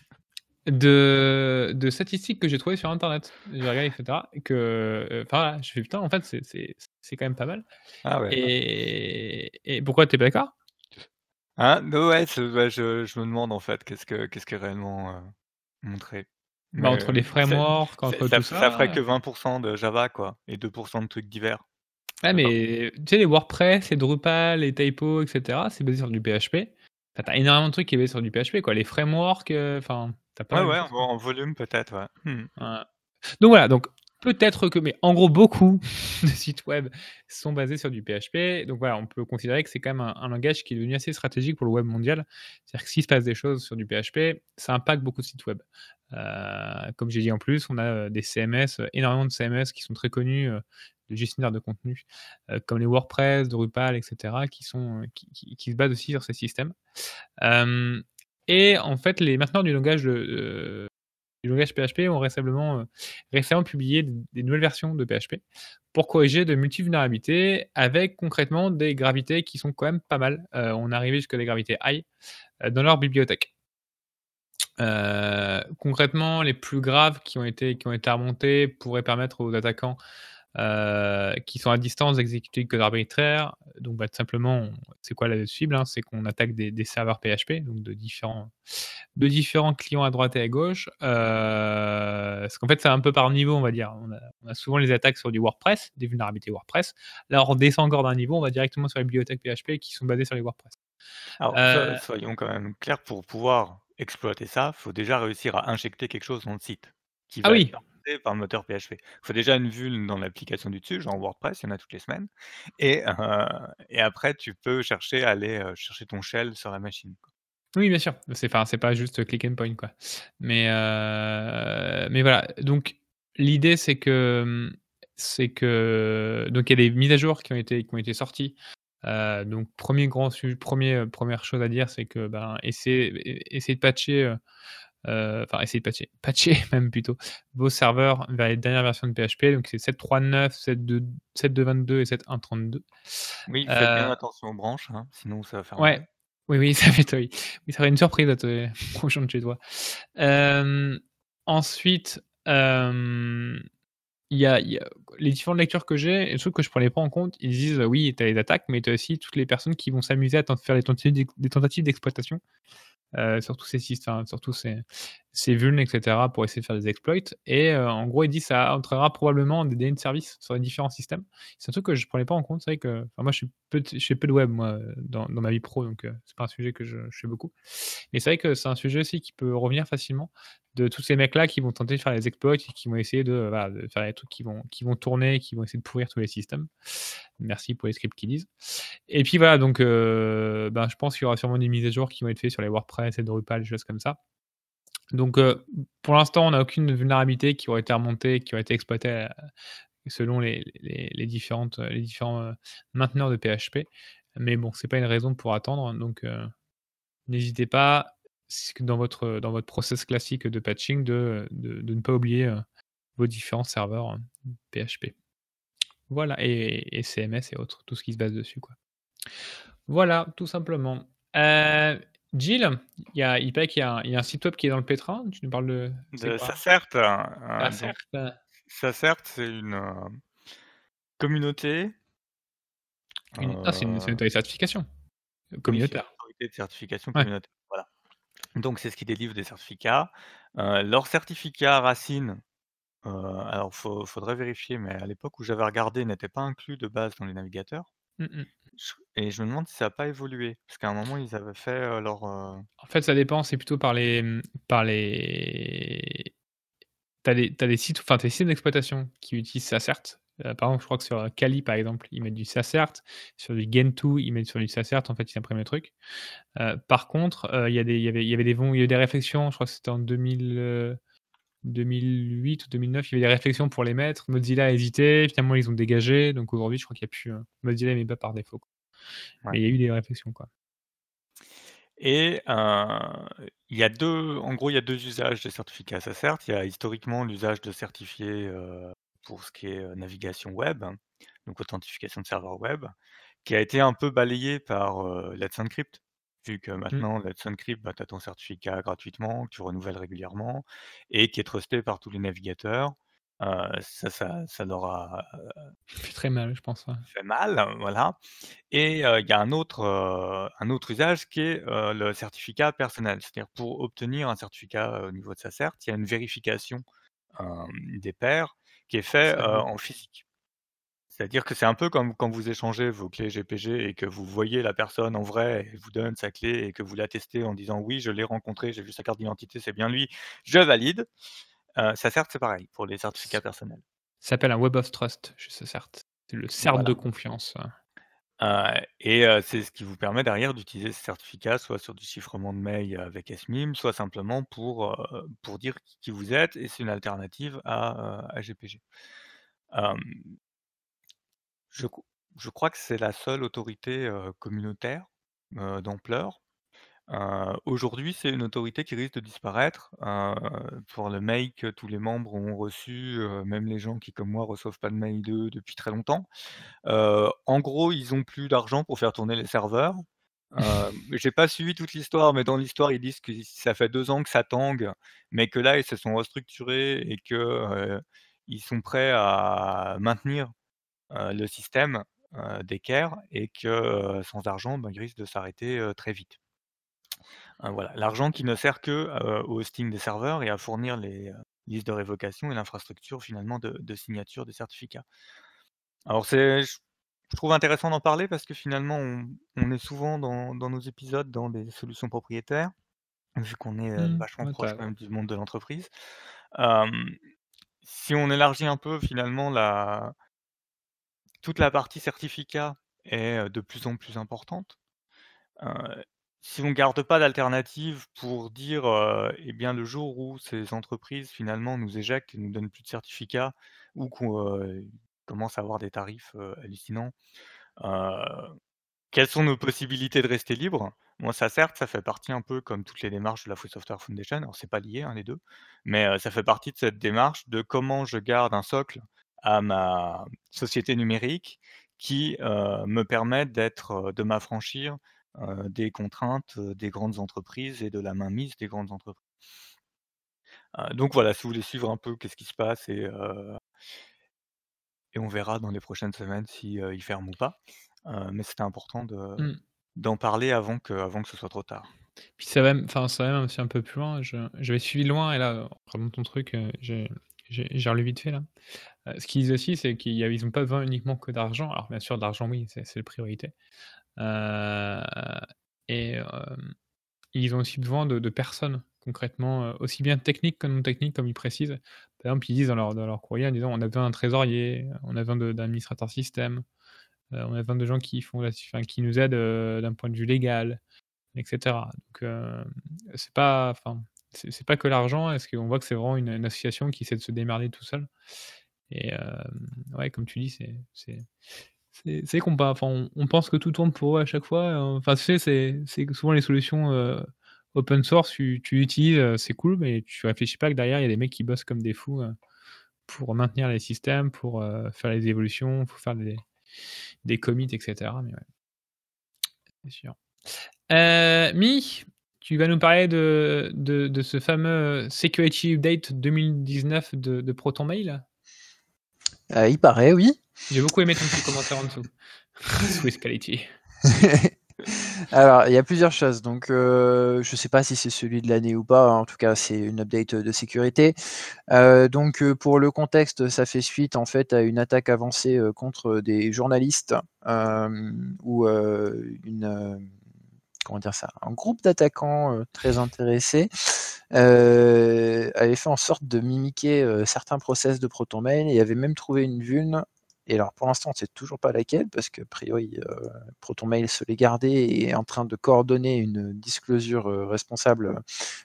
Speaker 3: de, de statistiques que j'ai trouvées sur internet. J'ai regardé, etc. Que, euh, enfin, je fais putain, en fait, c'est quand même pas mal.
Speaker 1: Ah ouais.
Speaker 3: Et, et pourquoi t'es pas d'accord?
Speaker 1: Hein ouais, je, je, me demande en fait, qu'est-ce que qu'est-ce qui est réellement euh, montré.
Speaker 3: Bah, entre les frameworks, entre
Speaker 1: ça,
Speaker 3: tout
Speaker 1: ça, ça ferait que 20% de Java, quoi, et 2% de trucs divers.
Speaker 3: Ouais, mais tu sais, les WordPress, les Drupal, les Typo, etc., c'est basé sur du PHP. T'as énormément de trucs qui est basé sur du PHP, quoi. Les frameworks, euh, enfin.
Speaker 1: Ouais, ouais, en, volume peut-être, ouais.
Speaker 3: Mmh. Donc voilà, donc peut-être que, mais en gros, beaucoup de sites web sont basés sur du PHP. Donc voilà, on peut considérer que c'est quand même un, langage qui est devenu assez stratégique pour le web mondial. C'est-à-dire que s'il se passe des choses sur du PHP, ça impacte beaucoup de sites web. Euh, comme j'ai dit en plus, on a euh, des CMS, euh, énormément de CMS qui sont très connus, de gestionnaires de contenu, comme les WordPress, Drupal, etc., qui, sont, qui, qui, se basent aussi sur ces systèmes. Et en fait, les mainteneurs du langage de, les langages PHP ont récemment, euh, publié des nouvelles versions de PHP pour corriger de multi-vulnérabilités avec concrètement des gravités qui sont quand même pas mal. on est arrivé jusqu'à des gravités high dans leur bibliothèque. concrètement, les plus graves qui ont été, qui ont été remontés pourraient permettre aux attaquants euh, qui sont à distance d'exécuter le code arbitraire. Donc, bah, tout simplement, c'est quoi la cible hein? C'est qu'on attaque des, serveurs PHP, donc de différents, de différents clients à droite et à gauche. Euh, parce qu'en fait, c'est un peu par niveau, on va dire. On a, souvent les attaques sur du WordPress, des vulnérabilités WordPress. Là, on descend encore d'un niveau, on va directement sur les bibliothèques PHP qui sont basées sur les WordPress.
Speaker 1: Alors, euh, soyons quand même clairs, pour pouvoir exploiter ça, il faut déjà réussir à injecter quelque chose dans le site.
Speaker 3: Qui ah oui
Speaker 1: par le moteur PHP. Il faut déjà une vue dans l'application du dessus, genre WordPress, il y en a toutes les semaines. Et, après, tu peux chercher à aller chercher ton shell sur la machine.
Speaker 3: Oui, bien sûr. C'est c'est pas juste click and point, quoi. Mais, voilà. Donc, l'idée, c'est que, c'est que, donc, il y a des mises à jour qui ont été, qui ont été sorties. donc, premier grand premier, première chose à dire, c'est que, ben, essayer de patcher enfin essayer de patcher, patcher même plutôt, vos serveurs vers les dernières versions de PHP. Donc c'est 7.3.9, 7.2.22 et 7.1.32.
Speaker 1: Oui, faites bien euh, attention aux branches, hein, sinon ça va faire.
Speaker 3: Ouais. Oui, oui, ça fait, oui. oui, ça va être une surprise à te prochain de chez toi. Euh, ensuite, il y, a, y, a, les différentes lectures que j'ai, les trucs que je prenais pas en compte, ils disent oui, tu as les attaques, mais tu as aussi toutes les personnes qui vont s'amuser à faire des tentatives d'exploitation. Euh, sur tous ces systèmes, sur tous ces, ces vulnes, etc., pour essayer de faire des exploits. Et euh, en gros, il dit que ça entraînera probablement des données de service sur les différents systèmes. C'est un truc que je ne prenais pas en compte. C'est vrai que moi, je, suis peu, je fais peu de web moi, dans, dans ma vie pro, donc euh, c'est pas un sujet que je, fais beaucoup. Mais c'est vrai que c'est un sujet aussi qui peut revenir facilement de tous ces mecs-là qui vont tenter de faire des exploits qui vont essayer de, faire des trucs qui vont, qui vont tourner, qui vont essayer de pourrir tous les systèmes. Merci pour les scripts qui disent. Et puis voilà, donc euh, ben, je pense qu'il y aura sûrement des mises à jour qui vont être faites sur les WordPress et Drupal, des choses comme ça. Donc euh, pour l'instant, on n'a aucune vulnérabilité qui aurait été remontée, qui aurait été exploitée euh, selon les, les différents mainteneurs de PHP. Mais bon, c'est pas une raison pour attendre. Donc n'hésitez pas dans votre, dans process classique de patching de, ne pas oublier euh, vos différents serveurs PHP. Euh, voilà, et, CMS et autres, tout ce qui se base dessus. Quoi. Voilà, tout simplement. Euh, Jill, il, y a, il paraît qu'il y, a un site web qui est dans le pétrin. Tu nous parles de.
Speaker 1: de Sacert. Sacert, c'est une communauté.
Speaker 3: ah, c'est une, autorité de certification communautaire.
Speaker 1: Une autorité de certification communautaire. Donc c'est ce qui délivre des certificats. leur certificat Racine, alors il faudrait vérifier, mais à l'époque où j'avais regardé, n'était pas inclus de base dans les navigateurs. Et je me demande si ça n'a pas évolué, parce qu'à un moment ils avaient fait, leur, En
Speaker 3: fait, ça dépend, c'est plutôt par les, mmh, par les tu des des sites enfin, des sites d'exploitation qui utilisent ça certes. Euh, par exemple, je crois que sur Kali, par exemple, ils mettent du Sacert. Sur du Gentoo, ils mettent sur du Sacert. En fait, ils impriment le truc. Euh, par contre, euh, il y, y, avait, y avait des il y avait des réflexions. Je crois que c'était en 2000, 2008 ou 2009. Il y avait des réflexions pour les mettre. Mozilla a hésité. Finalement, ils ont dégagé. Donc aujourd'hui, je crois qu'il n'y a plus. Mozilla met pas par défaut. Mais il y a eu des réflexions. Quoi.
Speaker 1: Et il y a deux, en gros, il y a deux usages de certificats Sacert. Il y a historiquement l'usage de certifier pour ce qui est navigation web, donc authentification de serveur web, qui a été un peu balayé par Let's Encrypt, vu que mmh. maintenant Let's Encrypt, bah, tu as ton certificat gratuitement, que tu renouvelles régulièrement, et qui est trusté par tous les navigateurs. ça, ça, ça leur a
Speaker 3: fait très mal, je pense.
Speaker 1: Fait mal, voilà. Et il y a un autre, un autre usage qui est le certificat personnel. C'est-à-dire pour obtenir un certificat au niveau de sa cert, il y a une vérification des pairs qui est fait en physique. C'est-à-dire que c'est un peu comme quand vous échangez vos clés GPG et que vous voyez la personne en vrai et vous donne sa clé et que vous la testez en disant oui, je l'ai rencontré, j'ai vu sa carte d'identité, c'est bien lui, je valide. ça sert, c'est pareil pour les certificats personnels.
Speaker 3: Ça s'appelle un Web of Trust, je certes. C'est le CERT de confiance.
Speaker 1: et c'est ce qui vous permet derrière d'utiliser ce certificat, soit sur du chiffrement de mail avec SMIM, soit simplement pour, pour dire qui vous êtes, et c'est une alternative à, à GPG. Je, crois que c'est la seule autorité communautaire d'ampleur aujourd'hui, c'est une autorité qui risque de disparaître, pour le mail que tous les membres ont reçu, même les gens qui, comme moi, reçoivent pas de mail d'eux depuis très longtemps. en gros, ils ont plus d'argent pour faire tourner les serveurs. Euh, j'ai pas suivi toute l'histoire, mais dans l'histoire, ils disent que ça fait deux ans que ça tangue, mais que là, ils se sont restructurés et que, ils sont prêts à maintenir, le système, d'équerre et que, sans argent, ben, ils risquent de s'arrêter, très vite. voilà, l'argent qui ne sert que, au hosting des serveurs et à fournir les, listes de révocation et l'infrastructure finalement de signature des certificats. Alors c'est je trouve intéressant d'en parler parce que finalement, on est souvent dans nos épisodes dans des solutions propriétaires, vu qu'on est,
Speaker 3: Mmh.
Speaker 1: vachement proche même du monde de l'entreprise. si on élargit un peu finalement la toute la partie certificat est, de plus en plus importante. si on garde pas d'alternative pour dire, et bien le jour où ces entreprises finalement nous éjectent et nous donnent plus de certificats ou qu'on, commence à avoir des tarifs, hallucinants, quelles sont nos possibilités de rester libres? Moi, ça certes, ça fait partie un peu comme toutes les démarches de la Free Software Foundation, alors c'est pas lié, hein, les 2, mais ça fait partie de cette démarche de comment je garde un socle à ma société numérique qui, me permette d'être, de m'affranchir, des contraintes, des grandes entreprises et de la mainmise des grandes entreprises. donc voilà, si vous voulez suivre un peu qu'est-ce qui se passe et et on verra dans les prochaines semaines si, ils ferment ou pas. mais c'était important de
Speaker 3: Mmh.
Speaker 1: d'en parler avant que avant que ce soit trop tard.
Speaker 3: Puis ça va même enfin, ça va même aussi un peu plus loin. Je j'avais suivi loin et là, en regardant ton truc, j'ai relu vite fait là. Heu, ce qu'ils disent aussi, c'est qu'ils y a ils ont pas besoin uniquement que d'argent. Alors bien sûr, d'argent, oui, c'est la priorité. Heu et ils ont aussi besoin de personnes concrètement, heu, aussi bien techniques que non techniques, comme ils précisent. Par exemple, ils disent dans leur courrier en disant: «On a besoin d'un trésorier, on a besoin de d'administrateurs système, on a besoin de gens qui font qui nous aident, d'un point de vue légal» et cetera. Donc heu, c'est pas enfin, c'est pas que l'argent, est-ce qu'on voit que c'est vraiment une une association qui essaie de se démerder tout seul? Et hem, ouais, comme tu dis, c'est c'est enfin, on pense que tout tourne pour eux à chaque fois, heu, enfin, tu sais, c'est souvent les solutions, heu, open source, tu tu utilises, heu, c'est cool, mais tu réfléchis pas que derrière, il y a des mecs qui bossent comme des fous, pour maintenir les systèmes, pour, faire les évolutions, pour faire des des commits et cetera, mais ouais. C'est sûr. Mi, tu vas nous parler de de de ce fameux Security Update 2019 de de ProtonMail?
Speaker 4: Heu, il paraît, oui.
Speaker 3: J'ai beaucoup aimé ton petit commentaire en dessous. Swiss quality.
Speaker 4: Alors, il y a plusieurs choses. Donc, heu, je sais pas si c'est celui de l'année ou pas. En tout cas, c'est une update, de sécurité. Heu, donc, pour le contexte, ça fait suite, en fait, à une attaque avancée, contre des journalistes, heu, une, comment dire ça? Un groupe d'attaquants, heu, très intéressés, heu, avait fait en sorte de mimiquer, heu, certains process de ProtonMail et avait même trouvé une vulne et alors pour l'instant, on ne sait toujours pas laquelle parce qu'a priori, heu, ProtonMail se l'est gardé et est en train de coordonner une disclosure, responsable,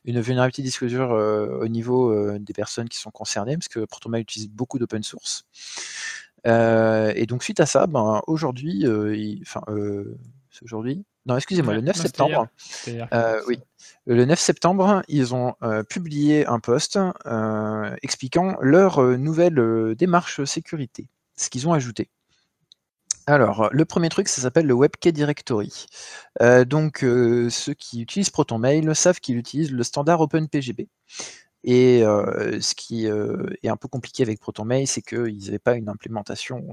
Speaker 4: une vulnerability disclosure, au niveau, des personnes qui sont concernées, parce que ProtonMail utilise beaucoup d'open source. Et donc suite à ça, ben, aujourd'hui, enfin, aujourd'hui? Non, excusez-moi,
Speaker 3: Ouais,
Speaker 4: le 9
Speaker 3: non, c'était hier.
Speaker 4: septembre,
Speaker 3: hier.
Speaker 4: oui, le 9 septembre, ils ont, heu, publié un post, heu, expliquant leur, nouvelle, démarche sécurité ce qu'ils ont ajouté. Alors, le premier truc, ça s'appelle le WebKey Directory. Euh, donc, euh, ceux qui utilisent ProtonMail savent qu'ils utilisent le standard OpenPGP. Et euh, ce qui est un peu compliqué avec ProtonMail, c'est qu'ils n'avaient pas une implémentation,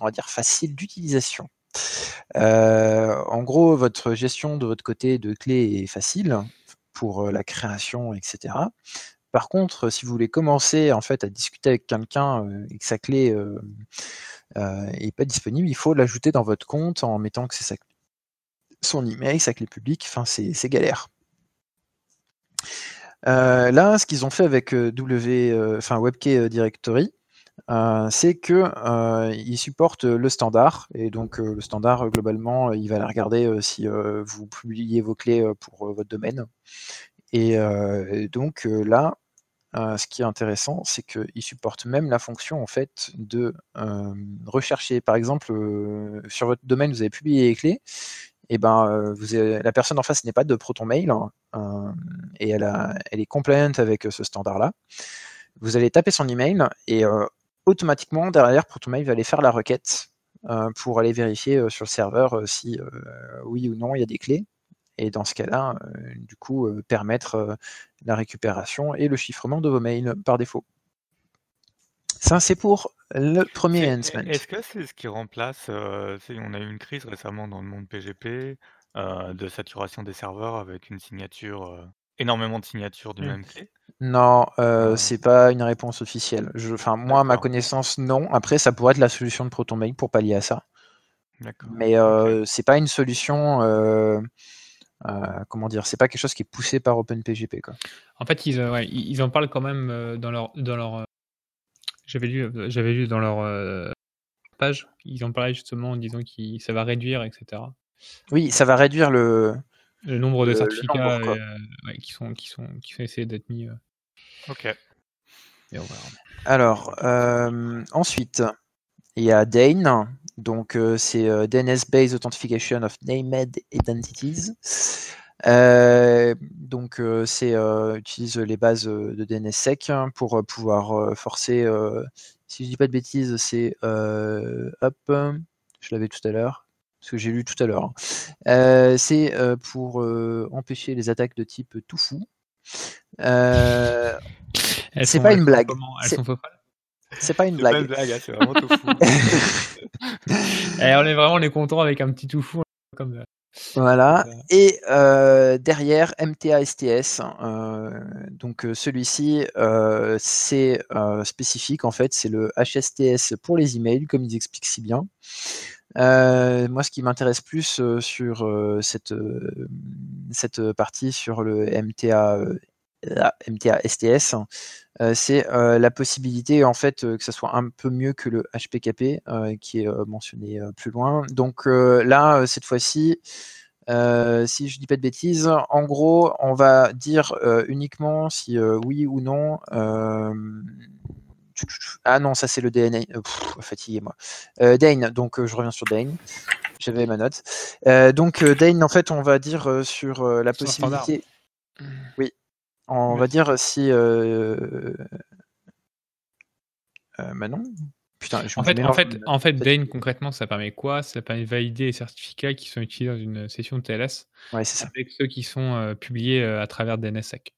Speaker 4: on va dire, facile d'utilisation. En gros, votre gestion de votre côté de clés est facile pour la création, etc. Par contre, si vous voulez commencer en fait à discuter avec quelqu'un et que sa clé n'est pas disponible, il faut l'ajouter dans votre compte en mettant que c'est son email, sa clé publique, enfin c'est galère. là, ce qu'ils ont fait avec W, enfin WebKey Directory, c'est que ils supportent le standard et donc le standard globalement, il va regarder si vous publiez vos clés pour votre domaine. Et, donc là, ce qui est intéressant, c'est qu'il supporte même la fonction en fait de rechercher. Par exemple, sur votre domaine, vous avez publié les clés, et ben, vous la personne en face n'est pas de ProtonMail hein, et elle, est compliant avec ce standard-là. Vous allez taper son email et automatiquement derrière ProtonMail va aller faire la requête pour aller vérifier sur le serveur si oui ou non il y a des clés et dans ce cas-là, du coup, permettre la récupération et le chiffrement de vos mails par défaut. Ça, c'est pour le premier enhancement.
Speaker 1: Est-ce que c'est ce qui remplace, on a eu une crise récemment dans le monde PGP, de saturation des serveurs avec une signature, énormément de signatures du
Speaker 4: mmh.
Speaker 1: même clé?
Speaker 4: Non, c'est pas une réponse officielle. enfin, moi, à ma connaissance, non. Après, ça pourrait être la solution de ProtonMail pour pallier à ça.
Speaker 1: D'accord,
Speaker 4: Mais c'est pas une solution, comment dire? C'est pas quelque chose qui est poussé par OpenPGP, quoi.
Speaker 3: En fait, ils, ils en parlent quand même, dans leur dans leur, j'avais lu, j'avais lu dans leur, page, ils en parlaient justement en disant que ça va réduire etc.
Speaker 4: Oui, ça va réduire le
Speaker 3: Le nombre de certificats, qui sont qui sont qui sont essayer d'être mis,
Speaker 1: OK.
Speaker 4: Alors, ensuite, il y a Dane, donc c'est, DNS-based authentication of named identities. donc c'est, utilise les bases, de DNSSEC hein, pour, pouvoir, forcer, si je dis pas de bêtises, c'est, hop, je l'avais tout à l'heure, parce que j'ai lu tout à l'heure, hein. c'est, pour, empêcher les attaques de type tofu. c'est pas une blague. C'est pas une blague. Pas une blague
Speaker 1: hein, c'est vraiment tout fou.
Speaker 3: Et on est vraiment on est content avec un petit tout fou comme
Speaker 4: voilà. Et euh, derrière MTA STS, euh, donc euh, celui-ci c'est spécifique en fait, c'est le HSTS pour les emails, comme ils expliquent si bien. Moi, ce qui m'intéresse plus sur cette, cette partie sur le MTA MTA STS, c'est la possibilité en fait que ça soit un peu mieux que le HPKP qui est mentionné plus loin. Donc là, cette fois-ci, si je dis pas de bêtises, en gros, on va dire uniquement si oui ou non. Ah non, ça c'est le DNA. fatigué moi. Dane, donc je reviens sur Dane. J'avais ma note. donc Dane, en fait, on va dire sur la possibilité. Oui, on va dire si. Euh... Euh, bah non.
Speaker 3: Putain, je en, fait, en, fait, en fait, Dane, concrètement, ça permet quoi? Ça permet de valider les certificats qui sont utilisés dans une session de TLS
Speaker 4: ouais, ça.
Speaker 3: avec ceux qui sont euh, publiés euh, à travers DNSSEC.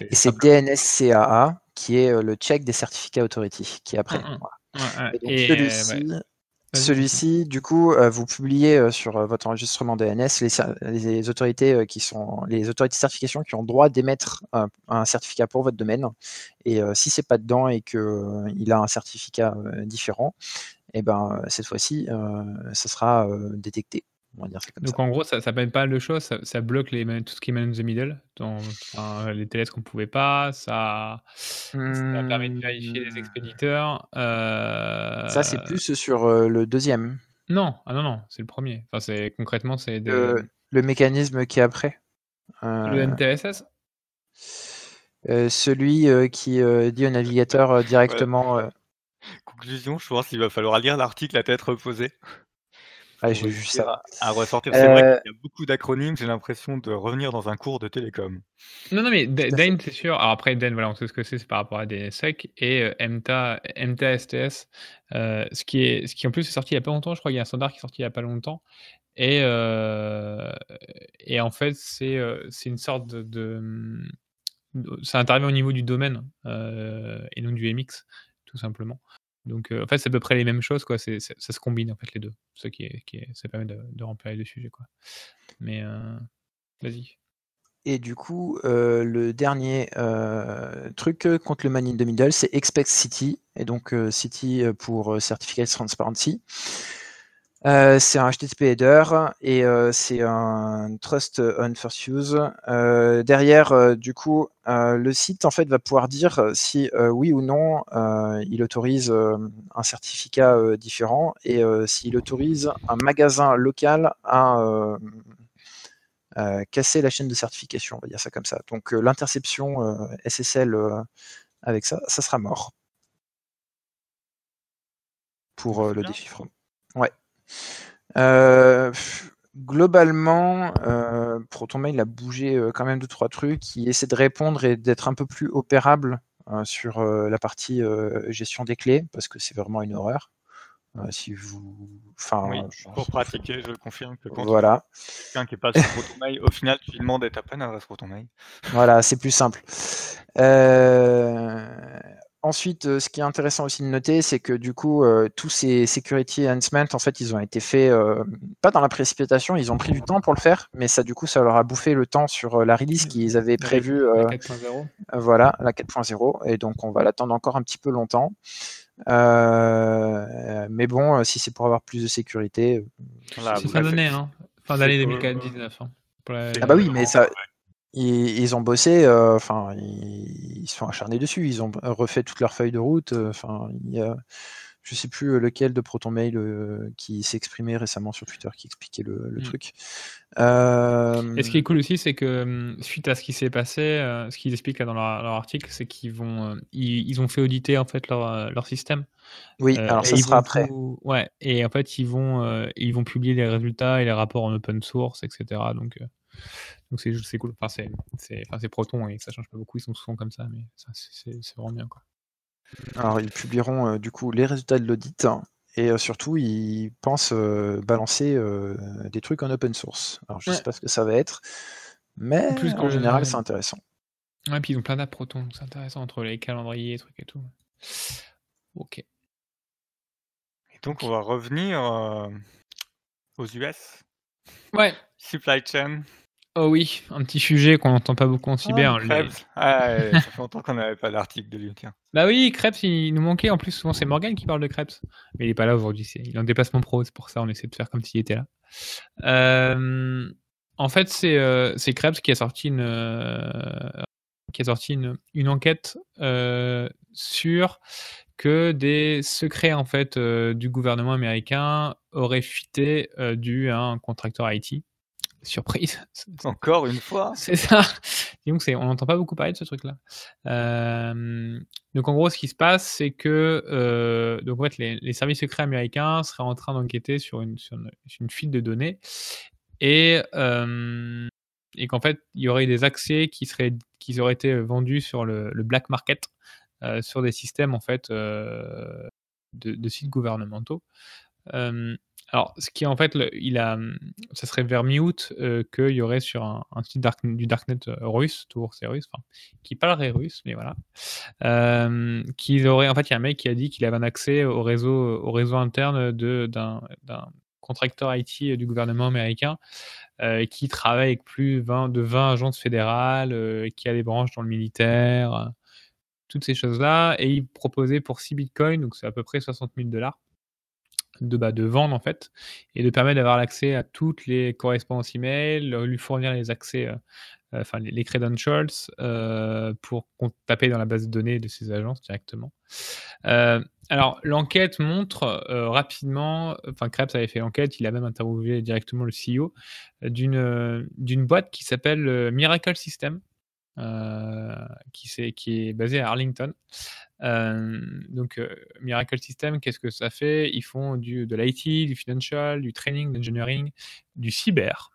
Speaker 4: Et c'est DNSCAA qui est euh, le check des certificats authority qui est après.
Speaker 3: Ouais,
Speaker 4: et donc celui-ci, celui-ci, du coup, euh, vous publiez euh, sur euh, votre enregistrement DNS les, autorités qui sont les autorités de certification qui ont droit d'émettre un, certificat pour votre domaine. Et si c'est pas dedans et qu'il a un certificat différent, et eh ben cette fois-ci, ça sera détecté.
Speaker 3: Donc en gros, ça ne permet pas de choses, ça, bloque les, tout ce qui est man the middle, dans, les télés qu'on ne pouvait pas, ça, ça permet de vérifier les mmh. expéditeurs.
Speaker 4: Ça, c'est plus sur le deuxième.
Speaker 3: Non, ah non, non, c'est le premier. Enfin, c'est concrètement, c'est
Speaker 4: le, mécanisme qui est après.
Speaker 3: Le NTSS
Speaker 4: celui qui dit au navigateur directement.
Speaker 1: Conclusion, je pense qu'il va falloir lire l'article à tête reposée.
Speaker 4: Ah, j'ai vu ça.
Speaker 1: À ressortir. C'est vrai euh qu'il y a beaucoup d'acronymes, j'ai l'impression de revenir dans un cours de télécom.
Speaker 3: Non, non, mais Dane, c'est sûr. Alors après, Dane, voilà, on sait ce que c'est, c'est par rapport à DNSSEC et euh, MTA, MTA STS, euh, ce, qui est, ce qui en plus est sorti il n'y a pas longtemps, je crois qu'il y a un standard qui est sorti il n'y a pas longtemps. Et, et en fait, c'est c'est une sorte de, de, Ça intervient au niveau du domaine et non du MX, tout simplement. Donc, en fait, c'est à peu près les mêmes choses, quoi. Ça se combine, en fait, les deux. Ce qui, qui ça permet de, remplir les deux sujets, quoi. Mais, vas-y.
Speaker 4: Et du coup, le dernier truc contre le man in the middle, c'est Expect City, et donc City pour Certificate Transparency. Euh, c'est un HTTP header et euh, c'est un trust on first use. Euh, derrière, du coup, le site en fait va pouvoir dire si oui ou non il autorise un certificat différent et s'il autorise un magasin local à casser la chaîne de certification, on va dire ça comme ça. Donc l'interception SSL avec ça, ça sera mort pour le déchiffrement. Euh, globalement, euh, ProtonMail a bougé euh, quand même deux trois trucs. Il essaie de répondre et d'être un peu plus opérable sur la partie gestion des clés parce que c'est vraiment une horreur. si vous,
Speaker 1: enfin, pour pratiquer, je le confirme que quand
Speaker 4: voilà.
Speaker 1: quelqu'un qui est pas sur ProtonMail, au final, tu lui demandes ta peine adresse ProtonMail.
Speaker 4: Voilà, c'est plus simple. Euh, Ensuite, euh, ce qui est intéressant aussi de noter, c'est que du coup, euh, tous ces security enhancements, en fait, ils ont été faits euh, pas dans la précipitation, ils ont pris du temps pour le faire, mais ça, du coup, ça leur a bouffé le temps sur la release qu'ils avaient prévu.
Speaker 3: La 4.0.
Speaker 4: voilà, la 4.0, et donc on va l'attendre encore un petit peu longtemps. mais bon, si c'est pour avoir plus de sécurité.
Speaker 3: c'est fin d'année, hein Fin d'année 2019. Hein,
Speaker 4: ah bah oui, mais ça, ils, ont bossé, euh, enfin, ils, sont acharnés dessus. Ils ont refait toutes leurs feuilles de route. Euh, enfin, il y a, je sais plus euh, lequel de ProtonMail Mail qui s'est exprimé récemment sur Twitter qui expliquait le, mmh. truc.
Speaker 3: Et ce qui est cool aussi, c'est que suite à ce qui s'est passé, ce qu'ils expliquent là dans leur, article, c'est qu'ils vont, ils, ont fait auditer en fait leur, leur système.
Speaker 4: Oui, alors ça sera après.
Speaker 3: ouais, et en fait, ils vont, ils vont publier les résultats et les rapports en open source, etc. Donc, donc c'est cool. Enfin, c'est enfin, Proton et ça change pas beaucoup. Ils sont souvent comme ça, mais c'est vraiment bien. Quoi.
Speaker 4: Alors, ils publieront euh, du coup les résultats de l'audit et euh, surtout, ils pensent euh, balancer des trucs en open source. Alors, je sais pas ce que ça va être, mais Plus en général, c'est intéressant.
Speaker 3: Ouais, puis ils ont plein d'apps Proton, c'est intéressant entre les calendriers, trucs et tout. Ok. Et
Speaker 1: donc, on va revenir aux US.
Speaker 3: Ouais.
Speaker 1: Supply chain.
Speaker 3: Oh oui, un petit sujet qu'on n'entend pas beaucoup en cyber.
Speaker 1: Ah, ah ça fait longtemps qu'on n'avait pas d'article de lui, tiens.
Speaker 3: Bah oui, Krebs, il nous manquait. En plus, souvent, c'est Morgan qui parle de Krebs. Mais il n'est pas là aujourd'hui. Il est en déplacement pro, c'est pour ça on essaie de faire comme s'il était là. Euh, en fait, c'est euh, Krebs qui a sorti une, euh, qui a sorti une, une enquête sur que des secrets en fait du gouvernement américain auraient fuité dû à un contracteur IT surprise.
Speaker 1: Encore une fois.
Speaker 3: C'est ça. Donc on n'entend pas beaucoup parler de ce truc-là. donc en gros, ce qui se passe, c'est que euh, donc, en fait, les, services secrets américains seraient en train d'enquêter sur une, sur une, fuite de données et, et qu'en fait, il y aurait des accès qui, seraient, qui auraient été vendus sur le, black market, euh, sur des systèmes en fait euh, de, sites gouvernementaux. Alors, ce qui en fait, il a, mmh, ça serait vers mi-août euh, qu'il y aurait sur un, site du darknet euh, russe, toujours c'est russe, qui parlerait russe, mais voilà, euh, qu'il aurait, en fait, il y a un mec qui a dit qu'il avait un accès au réseau, au réseau interne d'un contracteur IT du gouvernement américain qui travaille avec plus de 20 agences fédérales, qui a des branches dans le militaire, toutes ces choses-là, et il proposait pour 6 bitcoins, donc c'est à peu près 60 000 dollars de, bah, de vendre en fait et de permettre d'avoir l'accès à toutes les correspondances email, lui fournir les accès, euh, euh, enfin les, credentials euh, pour taper dans la base de données de ces agences directement. alors l'enquête montre rapidement, enfin Krebs avait fait l'enquête, il a même interviewé directement le CEO d'une d'une boîte qui s'appelle Miracle System. Qui, est, qui est basé à Arlington. donc, Miracle System, qu'est-ce que ça fait? Ils font du, de l'IT, du financial, du training, l'engineering, du cyber.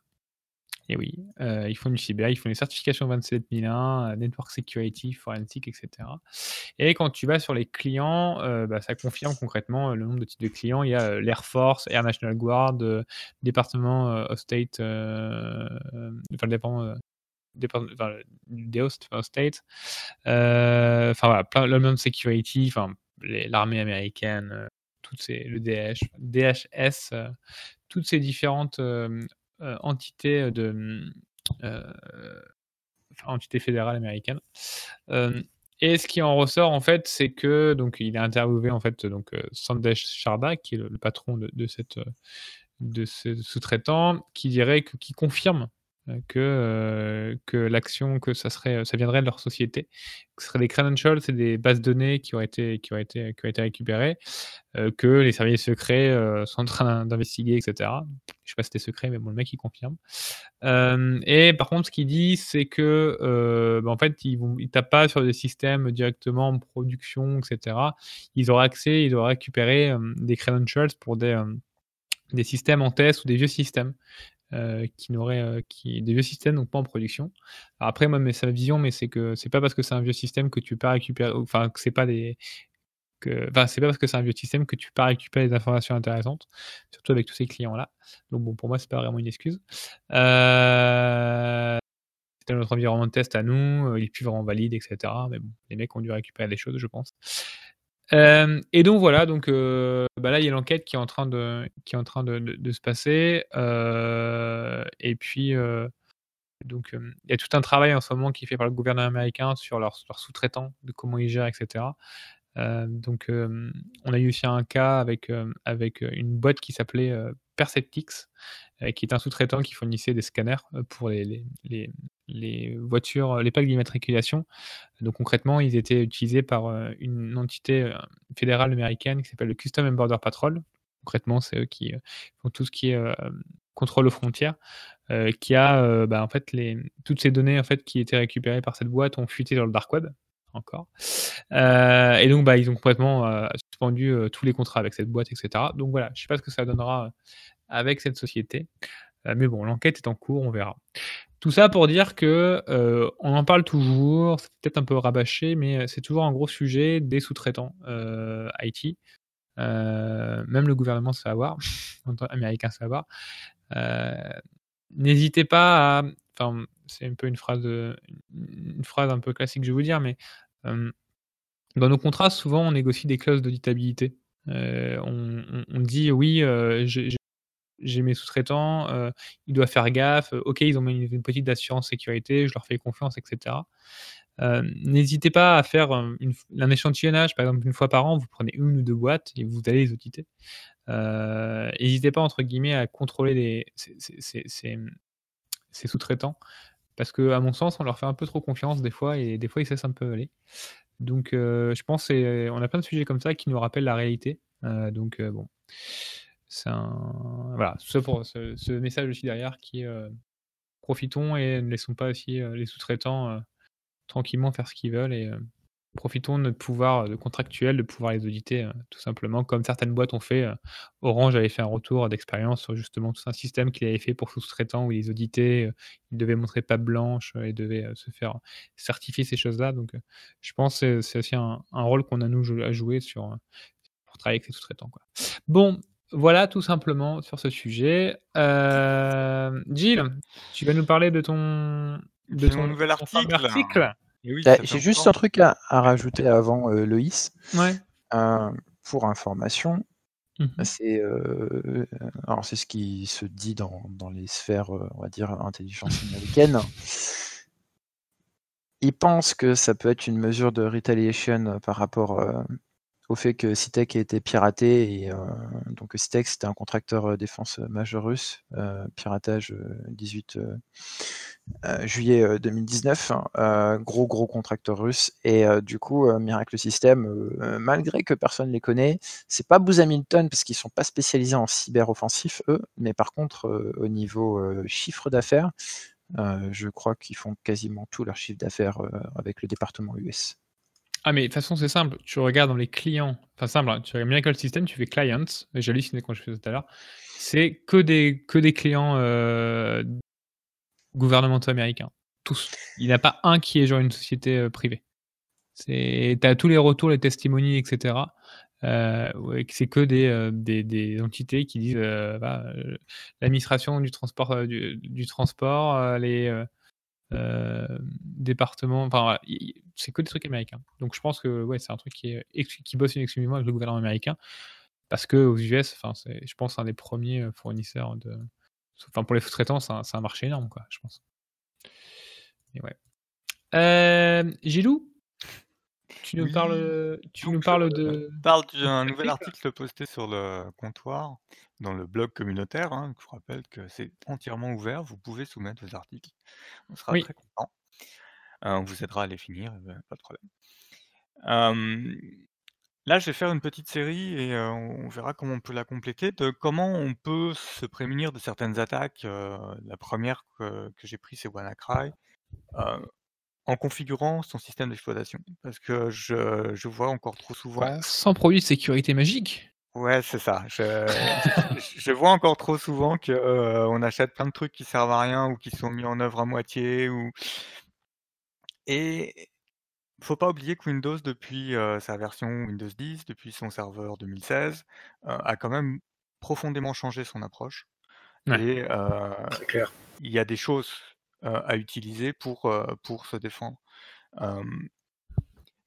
Speaker 3: Et oui, ils font du cyber, ils font les certifications 27001, Network Security, Forensic, etc. Et quand tu vas sur les clients, bah, ça confirme concrètement le nombre de types de clients. Il y a l'Air Force, Air National Guard, département of State, enfin, dépend enfin, des hosts, state. Euh, enfin voilà, plein, le security, enfin l'armée américaine, euh, toutes ces, le DH, DHS, euh, toutes ces différentes entités de entités fédérales américaines. Et ce qui en ressort en fait, c'est que donc il a interviewé en fait donc Sandesh Sharda, qui est le, patron de, de cette de ce sous-traitant, qui dirait que qui confirme que, euh, que l'action, que ça, serait, ça viendrait de leur société. Ce serait des credentials, c'est des bases de données qui auraient été, qui auraient été, qui auraient été récupérées, euh, que les services secrets euh, sont en train d'investiguer, etc. Je ne sais pas si c'était secret, mais bon, le mec, il confirme. et par contre, ce qu'il dit, c'est que, bah, en fait, ils ne tapent pas sur des systèmes directement en production, etc. Ils auraient accès, ils auraient récupéré des credentials pour des des systèmes en test ou des vieux systèmes qui n'auraient, qui des vieux systèmes, donc pas en production. Après, moi, mais ma vision, mais c'est que c'est pas parce que c'est un vieux système que tu peux pas récupérer enfin, que c'est pas des que enfin, c'est pas parce que c'est un vieux système que tu peux récupérer des informations intéressantes, surtout avec tous ces clients-là. Donc bon, pour moi, c'est pas vraiment une excuse. C'était notre environnement de test à nous, il est plus vraiment valide et cetera, mais bon, les mecs ont dû récupérer des choses, je pense. Hem et donc voilà, donc heu, bah, là, il y a l'enquête qui est en train de qui est en train de se passer, heu et puis, donc il y a tout un travail en ce moment qui est fait par le gouvernement américain sur leurs sous-traitants, de comment ils gèrent et cetera. Heu, donc on a eu aussi un cas avec, avec, une boîte qui s'appelait, Perceptix, heu, qui est un sous-traitant qui fournissait des scanners, heu, pour les les les les voitures, les plaques d'immatriculation. Donc concrètement, ils étaient utilisés par, une entité, fédérale américaine qui s'appelle le Custom and Border Patrol. Concrètement, c'est eux qui, font tout ce qui est, contrôle aux frontières, qui a, bah, en fait toutes ces données en fait qui étaient récupérées par cette boîte ont fuité dans le dark web, encore. Heu et donc bah, ils ont complètement, heu, suspendu, heu, tous les contrats avec cette boîte et cetera. Donc voilà, je sais pas ce que ça donnera, avec cette société, mais bon, l'enquête est en cours, on verra. Tout ça pour dire que, on en parle toujours, c'est peut-être un peu rabâché, mais c'est toujours un gros sujet des sous-traitants, IT. Même le gouvernement sait avoir, américain sait avoir. N'hésitez pas à enfin, c'est un peu une phrase, une phrase un peu classique, je vais vous dire, mais dans nos contrats, souvent, on négocie des clauses d'auditabilité. Heu, on dit: «Oui, heu, j'ai mes sous-traitants, ils doivent faire gaffe, OK, ils ont une petite assurance sécurité, je leur fais confiance et cetera». Heu, n'hésitez pas à faire, un échantillonnage, par exemple, une fois par an, vous prenez une ou 2 boîtes et vous allez les auditer. N'hésitez pas, entre guillemets, à contrôler ces sous-traitants parce qu'à mon sens, on leur fait un peu trop confiance des fois et des fois, ils se laissent un peu aller. Donc heu, je pense c'est on a plein de sujets comme ça qui nous rappellent la réalité, heu, donc heu, bon. C'est un voilà, ça pour ce message aussi derrière qui profitons et ne laissons pas aussi, les sous-traitants, tranquillement faire ce qu'ils veulent profitons de notre pouvoir, de contractuel, de pouvoir les auditer, heu, tout simplement comme certaines boîtes ont fait, heu. Orange avait fait un retour d'expérience sur justement tout un système qu'il avait fait pour sous-traitants où ils auditaient, ils devaient montrer patte blanche, ils devaient, se faire certifier ces choses-là donc je pense c'est c'est aussi un un rôle qu'on a nous à jouer sur, pour travailler avec les sous-traitants, quoi. Bon, voilà tout simplement sur ce sujet. Gilles, tu vas nous parler de ton de ton
Speaker 1: nouvel article.
Speaker 3: article?
Speaker 1: Oui,
Speaker 4: bah, j'ai juste un truc à à rajouter avant.
Speaker 3: Ouais.
Speaker 4: Heu, pour information,
Speaker 3: mmh
Speaker 4: c'est, alors c'est ce qui se dit dans dans les sphères, on va dire intelligence américaine. Ils pensent que ça peut être une mesure de retaliation par rapport, au fait que Citec ait été piraté et donc Citec c'était un contracteur défense majeur russe, piratage 18 juillet 2019, hein, gros gros contracteur russe et du coup Miracle System, malgré que personne les connaît, c'est pas Booz Hamilton parce qu'ils sont pas spécialisés en cyber offensif eux, mais par contre au niveau chiffre d'affaires, je crois qu'ils font quasiment tout leur chiffre d'affaires avec le département US.
Speaker 3: Ah mais de toute façon, c'est simple, tu regardes dans les clients, enfin simple, hein, tu regardes Miracle System, tu fais clients, j'ai halluciné quand je faisais tout à l'heure, c'est que des que des clients, euh, gouvernementaux américains, tous. Il n'y a pas un qui est genre une société, euh, privée. Tu as tous les retours, les testimonies et cetera, euh, c'est que des, des des entités qui disent, l'administration du transport, du transport, les, départements, enfin c'est que des trucs américains. Donc je pense que ouais, c'est un truc qui, est qui bosse exclusivement avec le gouvernement américain parce qu'aux US, enfin, c'est, je pense, un des premiers fournisseurs de. Enfin, pour les sous-traitants, c'est un, un, marché énorme, quoi, je pense. Et ouais. Euh, Gilou tu nous parles, tu nous parles de.
Speaker 1: parle d'un nouvel article posté sur le comptoir dans le blog communautaire. Hein, je vous rappelle que c'est entièrement ouvert. Vous pouvez soumettre vos articles. On sera très content. on vous aidera à les finir, pas de problème. là, je vais faire une petite série et on verra comment on peut la compléter, de comment on peut se prémunir de certaines attaques. la première que, j'ai prise, c'est WannaCry en configurant son système d'exploitation. Parce que je, je vois encore trop souvent.
Speaker 3: sans produit de sécurité magique
Speaker 1: Ouais, c'est ça. Je je vois encore trop souvent qu'on on achète plein de trucs qui servent à rien ou qui sont mis en œuvre à moitié ou et faut pas oublier que Windows depuis, heu, sa version Windows 10, depuis son serveur 2016, heu, a quand même profondément changé son approche
Speaker 3: Ouais.
Speaker 1: et
Speaker 5: clair.
Speaker 1: il y a des choses, à utiliser pour, pour se défendre.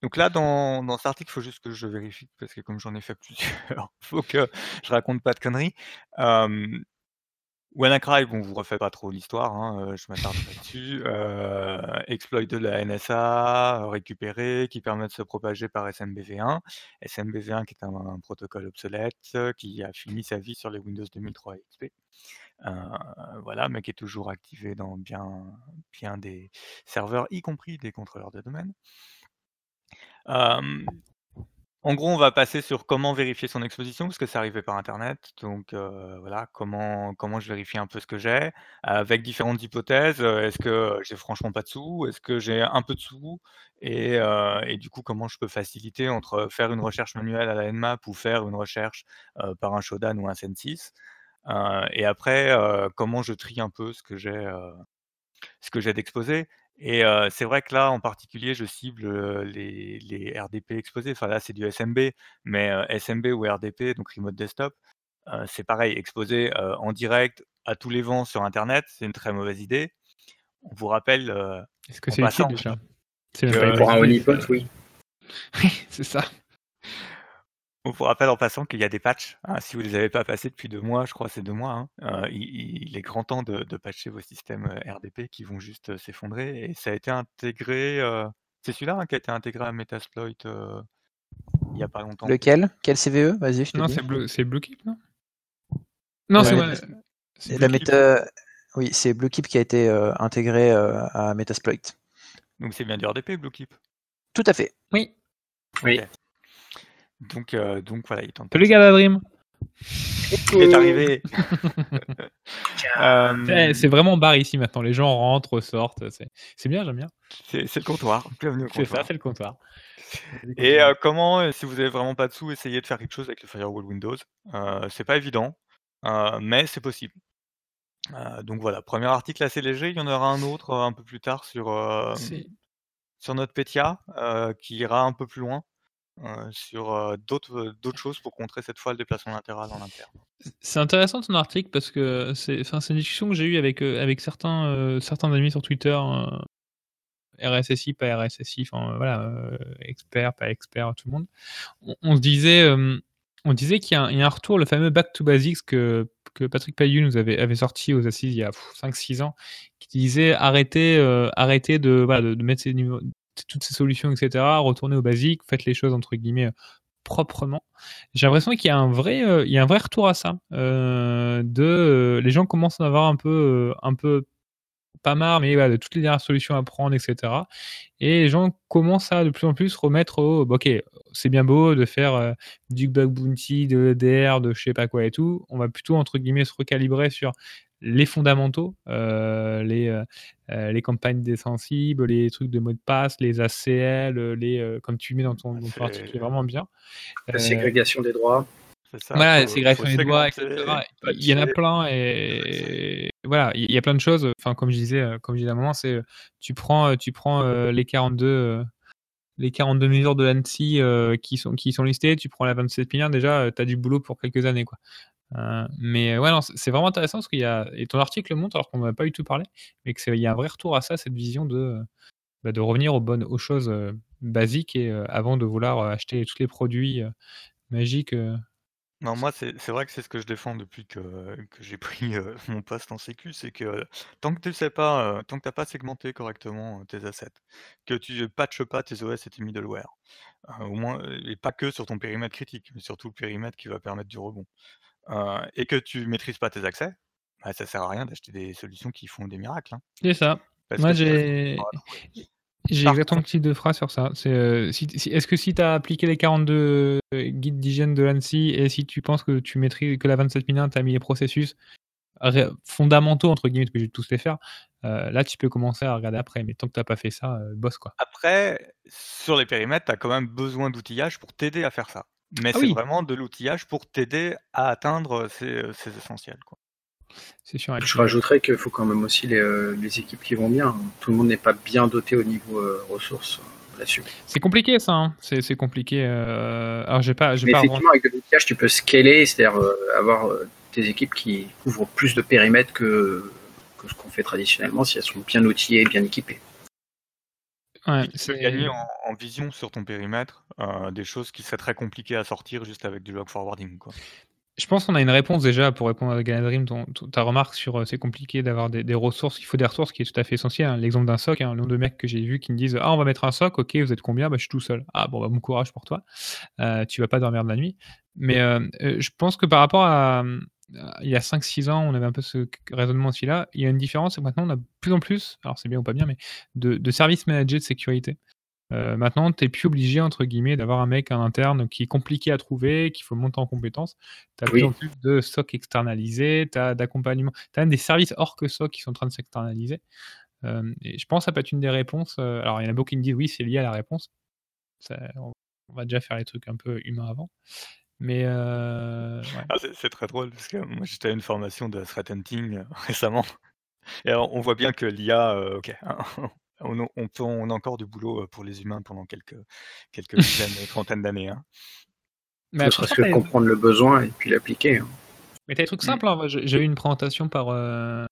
Speaker 1: Donc là, dans dans cet article, il faut juste que je vérifie parce que comme j'en ai fait plusieurs, faut que je raconte pas de conneries. Hem, WannaCry, bon, vous refais pas trop l'histoire, hein, je m'attarde pas dessus. Heu, exploit de la NSA, récupéré, qui permet de se propager par SMBV1. SMBV1 qui est un protocole obsolète, qui a fini sa vie sur les Windows 2003 XP. Voilà, mais qui est toujours activé dans bien bien des serveurs, y compris des contrôleurs de domaine. Hem, en gros, on va passer sur comment vérifier son exposition, parce que c'est arrivé par internet. Donc, heu, voilà, comment je vérifie un peu ce que j'ai, avec différentes hypothèses. Heu, est-ce que j'ai franchement pas de sous? Est-ce que j'ai un peu de sous? Et du coup, comment je peux faciliter entre faire une recherche manuelle à la Nmap ou faire une recherche, par un Shodan ou un? Heu et après, comment je trie un peu ce que j'ai, ce que j'ai d'exposé et c'est vrai que là, en particulier, je cible, les les RDP exposés. Enfin là, c'est du SMB, mais SMB ou RDP, donc remote desktop, c'est pareil, exposé, en direct à tous les vents sur internet, c'est une très mauvaise idée. On vous rappelle,
Speaker 3: Est-ce que c'est utile déjà? C'est une
Speaker 5: Pour un honeypot, oui.
Speaker 3: Oui, c'est ça.
Speaker 1: On vous rappelle en passant qu'il y a des patchs, hein, si vous les avez pas passés depuis 2 mois, je crois c'est 2 mois, hein, heu, il il est grand temps de de patcher vos systèmes, heu, RDP qui vont juste, heu, s'effondrer et ça a été intégré, c'est celui-là, hein, qui a été intégré à Metasploit, il y a pas longtemps.
Speaker 4: Lequel? Quel CVE? Vas-y, je te
Speaker 3: Non,
Speaker 4: dis.
Speaker 3: c'est Blue c'est Bluekeep, non? Non, c'est
Speaker 1: Ouais,
Speaker 4: la oui, c'est Bluekeep qui a été, intégré, à Metasploit.
Speaker 1: Donc c'est bien du RDP, Bluekeep?
Speaker 4: Tout à fait.
Speaker 3: Oui.
Speaker 5: Oui.
Speaker 1: Donc heu, donc voilà, il de
Speaker 3: Salut
Speaker 1: patcher.
Speaker 3: Gala Dream!
Speaker 1: Il est arrivé!
Speaker 3: Eh, c'est vraiment bar ici maintenant, les gens rentrent, ressortent, c'est c'est bien, j'aime bien.
Speaker 1: C'est c'est le comptoir, bienvenue au
Speaker 3: C'est ça,
Speaker 1: comptoir.
Speaker 3: c'est le comptoir.
Speaker 1: Et heu, comment, si vous avez vraiment pas de sous, essayer de faire quelque chose avec le firewall Windows. C'est pas évident, mais c'est possible. Donc voilà, 1er article assez léger, il y en aura un autre, un peu plus tard sur, sur NotPetya, heu, qui ira un peu plus loin, heu, sur, d'autres, heu, d'autres choses pour contrer cette fois le déplacement latéral en interne.
Speaker 3: c'est intéressant ton article parce que c'est une discussion que j'ai eue avec, avec certains, certains amis sur Twitter, heu, RSSI, pas RSSI, enfin, voilà, heu, experts, pas experts, tout le monde. On disait, on disait qu'il y a un retour, le fameux back to basics que que Patrick Pailloux nous avait sorti aux assises il y a 5-6 ans, qui disait: «Arrêtez, arrêtez de voilà, de de mettre ces numéros toutes ces solutions et cetera, retournez aux basiques, faites les choses entre guillemets, heu, proprement». J'ai l'impression qu'il y a un vrai, heu, il y a un vrai retour à ça, heu, de, les gens commencent à avoir un peu, un peu pas marre, mais de toutes les dernières solutions à prendre et cetera et les gens commencent à de plus en plus remettre au bah, OK, c'est bien beau de faire, du bug bounty, de l'EDR, de je sais pas quoi et tout. On va plutôt entre guillemets «se recalibrer» sur les fondamentaux, heu, les, heu heu, les campagnes désensibles, les trucs de mots de passe, les ACL, heu, les, comme tu mets dans ton dans ton article qui est
Speaker 1: C'est
Speaker 3: vraiment bien.
Speaker 5: La ségrégation des droits.
Speaker 1: c'est ça,
Speaker 3: voilà,
Speaker 1: faut
Speaker 3: ségrégation des doigts et
Speaker 1: segmenter,
Speaker 3: cetera. Il y en a plein et voilà, il y a plein de choses, enfin comme je disais, comme je disais à un moment, c'est, tu prends, tu prends, les 42, heu, les 42 mesures de l'ANSSI, heu, qui sont qui sont listées, tu prends la 27001 déjà, heu, tu as du boulot pour quelques années, quoi. Heu, mais ouais, c'est vraiment intéressant parce qu'il y a et ton article le montre alors qu'on en a pas du tout parlé, mais que c'est il y a un vrai retour à ça, cette vision de, bah, de revenir aux bonnes aux choses, heu, basiques et heu, avant de vouloir, acheter tous les produits, magiques,
Speaker 1: Non, moi, c'est vrai que c'est ce que je défends depuis que que j'ai pris, mon poste en sécu, c'est que tant que tu sais pas, tant que tu as pas segmenté correctement, tes assets, que tu patches pas tes OS et tes middleware, au moins et pas que sur ton périmètre critique, mais sur tout le périmètre qui va permettre du rebond, et que tu maîtrises pas tes accès, bah, ça sert à rien d'acheter des solutions qui font des miracles, hein.
Speaker 3: C'est ça.
Speaker 1: Parce
Speaker 3: Moi,
Speaker 1: que
Speaker 3: j'ai j'ai exactement type de phrase sur ça. C'est, si si est-ce que si tu as appliqué les 42 guides d'hygiène de l'ANSSI et si tu penses que tu maîtrises que la 27001, tu as mis les processus «fondamentaux» entre guillemets, obligé de tous les faire, là, tu peux commencer à regarder après, mais tant que tu as pas fait ça, heu, bosse, quoi.
Speaker 1: Après, sur les périmètres, tu as quand même besoin d'outillage pour t'aider à faire ça. Mais
Speaker 3: Ah
Speaker 1: c'est
Speaker 3: oui.
Speaker 1: vraiment de l'outillage pour t'aider à atteindre ces, ces essentiels, quoi.
Speaker 3: C'est sûr.
Speaker 5: Je rajouterais qu'il faut quand même aussi les, euh, les équipes qui vont bien. Tout le monde n'est pas bien doté au niveau euh, ressources euh, là-dessus.
Speaker 3: C'est compliqué ça. hein. C'est c'est compliqué. euh, Alors j'ai pas, j'ai
Speaker 5: Mais
Speaker 3: pas.
Speaker 5: effectivement, avec de l'outillage, tu peux scaler, c'est-à-dire euh, avoir euh, des équipes qui couvrent plus de périmètre que, que ce qu'on fait traditionnellement si elles sont bien outillées et bien équipées.
Speaker 3: Ouais,
Speaker 1: tu peux gagner en, en vision sur ton périmètre euh, des choses qui seraient très compliquées à sortir juste avec du log forwarding, quoi.
Speaker 3: Je pense qu'on a une réponse déjà pour répondre à Galadrim, ton, ton- ta remarque sur euh, c'est compliqué d'avoir des, des ressources, il faut des ressources qui est tout à fait essentiel. hein. L'exemple d'un SOC, hein, le nombre de mecs que j'ai vu qui me disent Ah, on va mettre un SOC, ok, vous êtes combien? Bah, Je suis tout seul. Ah, bon, bah, bon courage pour toi, Euh, tu vas pas dormir de la nuit. Mais je pense que par rapport à. À- Il y a 5-6 ans, on avait un peu ce raisonnement aussi là. Il y a une différence, c'est que maintenant on a de plus en plus, alors c'est bien ou pas bien, mais de, de services managés de sécurité. Euh, maintenant, tu n'es plus obligé, entre guillemets, d'avoir un mec en interne qui est compliqué à trouver, qu'il faut monter en compétences. Tu as
Speaker 5: Oui.
Speaker 3: plus en plus de SOC externalisés, tu as d'accompagnement. Tu as même des services hors que SOC qui sont en train de s'externaliser. Euh, et je pense que ça peut être une des réponses. euh, alors, il y en a beaucoup qui me disent oui, c'est lié à la réponse. Ça- on, on va déjà faire les trucs un peu humains avant. Mais euh, ouais.
Speaker 1: Ah, c'est très drôle parce que moi j'étais à une formation de threat hunting euh, récemment. Et alors, on voit bien que l'IA, euh, ok, on, a- on peut, on a encore du boulot pour les humains pendant quelques, quelques dizaines, trentaines d'années. hein.
Speaker 3: Mais
Speaker 5: ne serait-ce que comprendre le besoin et puis l'appliquer. hein.
Speaker 3: Mais t'as des trucs
Speaker 1: Mm.
Speaker 3: simples. hein. J'ai eu une présentation par. euh,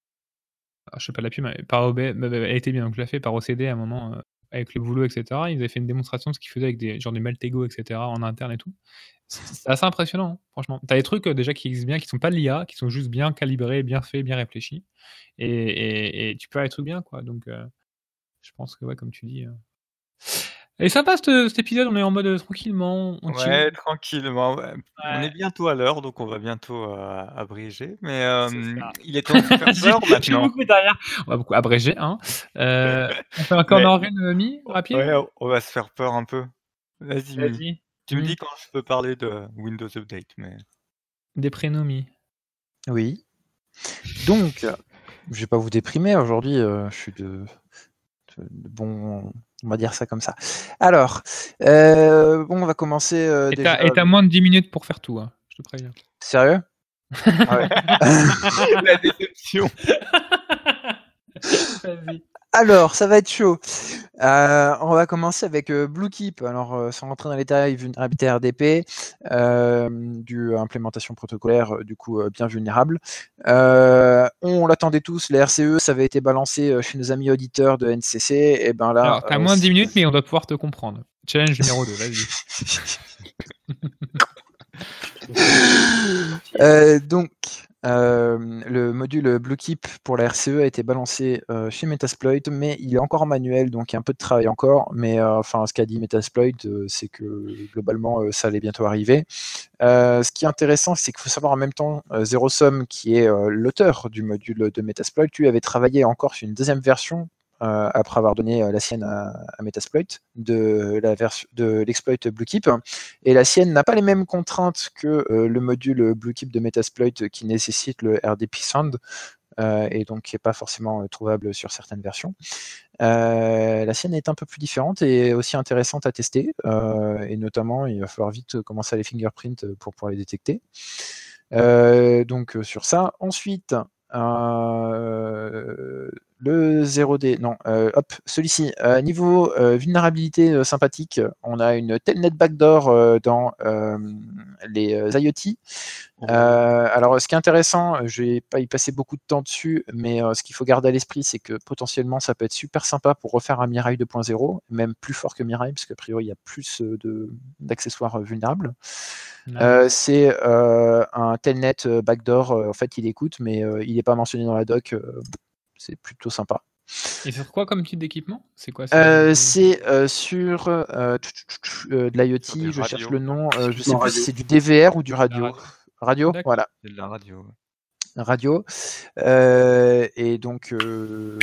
Speaker 3: alors, je sais pas la pub, mais par OB. bah, bah, Elle était bien, donc je l'ai fait par OCD à un moment euh, avec le boulot, etc. Ils avaient fait une démonstration de ce qu'ils faisaient avec des, genre des Maltego, etc. en interne et tout. C'est assez impressionnant, hein, franchement. T'as des trucs euh, déjà qui existent bien, qui sont pas de l'IA, qui sont juste bien calibrés, bien faits, bien réfléchis. Et, et- et tu peux faire des trucs bien, quoi. Donc, euh, je pense que, ouais, comme tu dis. euh, Et sympa cet, cet épisode, on est en mode euh, tranquillement, on.
Speaker 1: Ouais, tranquillement. ouais. On est bientôt à l'heure, donc on va bientôt euh, abréger. Mais euh, il est temps de faire peur maintenant.
Speaker 3: beaucoup derrière. On va beaucoup abréger, hein. Euh, on fait encore
Speaker 1: Mais-
Speaker 3: euh, mi rapide?
Speaker 1: Ouais, on- va se faire peur un peu. Vas-y.
Speaker 3: Vas-y.
Speaker 1: Tu me
Speaker 3: Mi.
Speaker 1: dis quand je peux parler de Windows Update, mais
Speaker 3: Des prénoms mi.
Speaker 4: Oui. Donc, je vais pas vous déprimer aujourd'hui. euh, je suis de, de- de bon, on va dire ça comme ça. Alors, euh, bon, on va commencer euh,
Speaker 3: Et
Speaker 4: déjà.
Speaker 3: t'as moins de 10 minutes pour faire tout, hein. je te préviens.
Speaker 4: Sérieux? Ah ouais.
Speaker 1: la déception.
Speaker 3: Vas-y.
Speaker 4: Alors, ça va être chaud. Euh, on va commencer avec euh, Bluekeep. Alors, euh, sans rentrer dans les détails, vulnérabilité RDP, euh, du implémentation protocolaire, du coup, bien vulnérable. On l'attendait tous, les RCE, ça avait été balancé chez nos amis auditeurs de NCC. Et ben là,
Speaker 3: Alors, t'as moins de 10
Speaker 4: c'est-
Speaker 3: minutes, mais on doit pouvoir te comprendre. Challenge numéro 2, vas-y.
Speaker 4: Donc, euh, le module Bluekeep pour la RCE a été balancé euh, chez Metasploit, mais il est encore en manuel, donc il y a un peu de travail encore. Mais euh, enfin, ce qu'a dit Metasploit, c'est que globalement, ça allait bientôt arriver. Ce qui est intéressant, c'est qu'il faut savoir en même temps, euh, ZeroSum, qui est l'auteur du module de Metasploit, lui avait travaillé encore sur une deuxième version. Euh, après avoir donné euh, la sienne à, Metasploit de l'exploit Bluekeep et la sienne n'a pas les mêmes contraintes que euh, le module Bluekeep de Metasploit qui nécessite le RDP Sound et donc qui n'est pas forcément trouvable sur certaines versions. La sienne est un peu plus différente et aussi intéressante à tester et notamment il va falloir vite commencer à les fingerprint pour pouvoir les détecter. Donc sur ça. Ensuite, le 0D, non, euh, hop, celui-ci. Euh, niveau euh, vulnérabilité sympathique, on a une telnet backdoor dans les IoT. Alors, ce qui est intéressant, je vais pas y passer beaucoup de temps dessus, mais ce qu'il faut garder à l'esprit, c'est que potentiellement, ça peut être super sympa pour refaire un Mirai 2.0, même plus fort que Mirai, parce qu'a priori, il y a plus d'accessoires vulnérables. C'est un telnet backdoor, en fait, il écoute, mais il n'est pas mentionné dans la doc. C'est plutôt sympa.
Speaker 3: Et sur quoi comme type d'équipement? C'est quoi
Speaker 4: c'est euh, sur euh, tch, tch, tch, euh, de l'IoT, je cherche le nom, euh, je sais plus si
Speaker 5: radio.
Speaker 4: c'est du DVR ou du radio.
Speaker 3: radio.
Speaker 4: Voilà,
Speaker 1: C'est de la radio.
Speaker 4: Radio. Euh, et donc euh,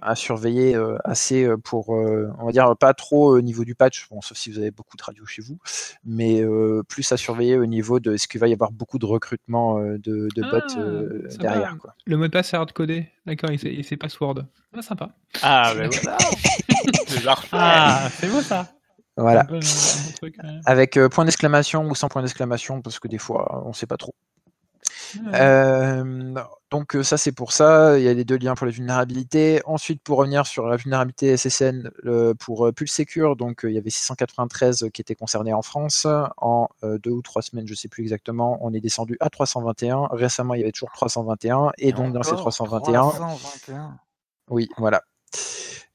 Speaker 4: à surveiller euh, assez pour, euh, on va dire, pas trop au niveau du patch, bon, sauf si vous avez beaucoup de radios chez vous, mais euh, plus à surveiller au niveau de est-ce qu'il va y avoir beaucoup de recrutement euh, de, de bots
Speaker 3: Ah,
Speaker 4: euh, derrière. Quoi.
Speaker 3: Le mot de passe est hardcodé. D'accord, il sait password. Ah, sympa.
Speaker 1: Ah, ben voilà.
Speaker 3: Ah, c'est beau ça.
Speaker 4: Voilà.
Speaker 3: Un peu, un bon truc, ouais.
Speaker 4: Avec euh, point d'exclamation ou sans point d'exclamation, parce que des fois, on ne sait pas trop. Euh, donc ça c'est pour ça, il y a les deux liens pour les vulnérabilités. Ensuite pour revenir sur la vulnérabilité SSN le- pour Pulse Secure, donc il y avait 693 qui étaient concernés en France. En deux ou trois semaines, je sais plus exactement, on est descendu à 321. Récemment il y avait toujours 321 et, donc dans ces
Speaker 1: encore?
Speaker 4: 321,
Speaker 1: 321.
Speaker 4: oui voilà.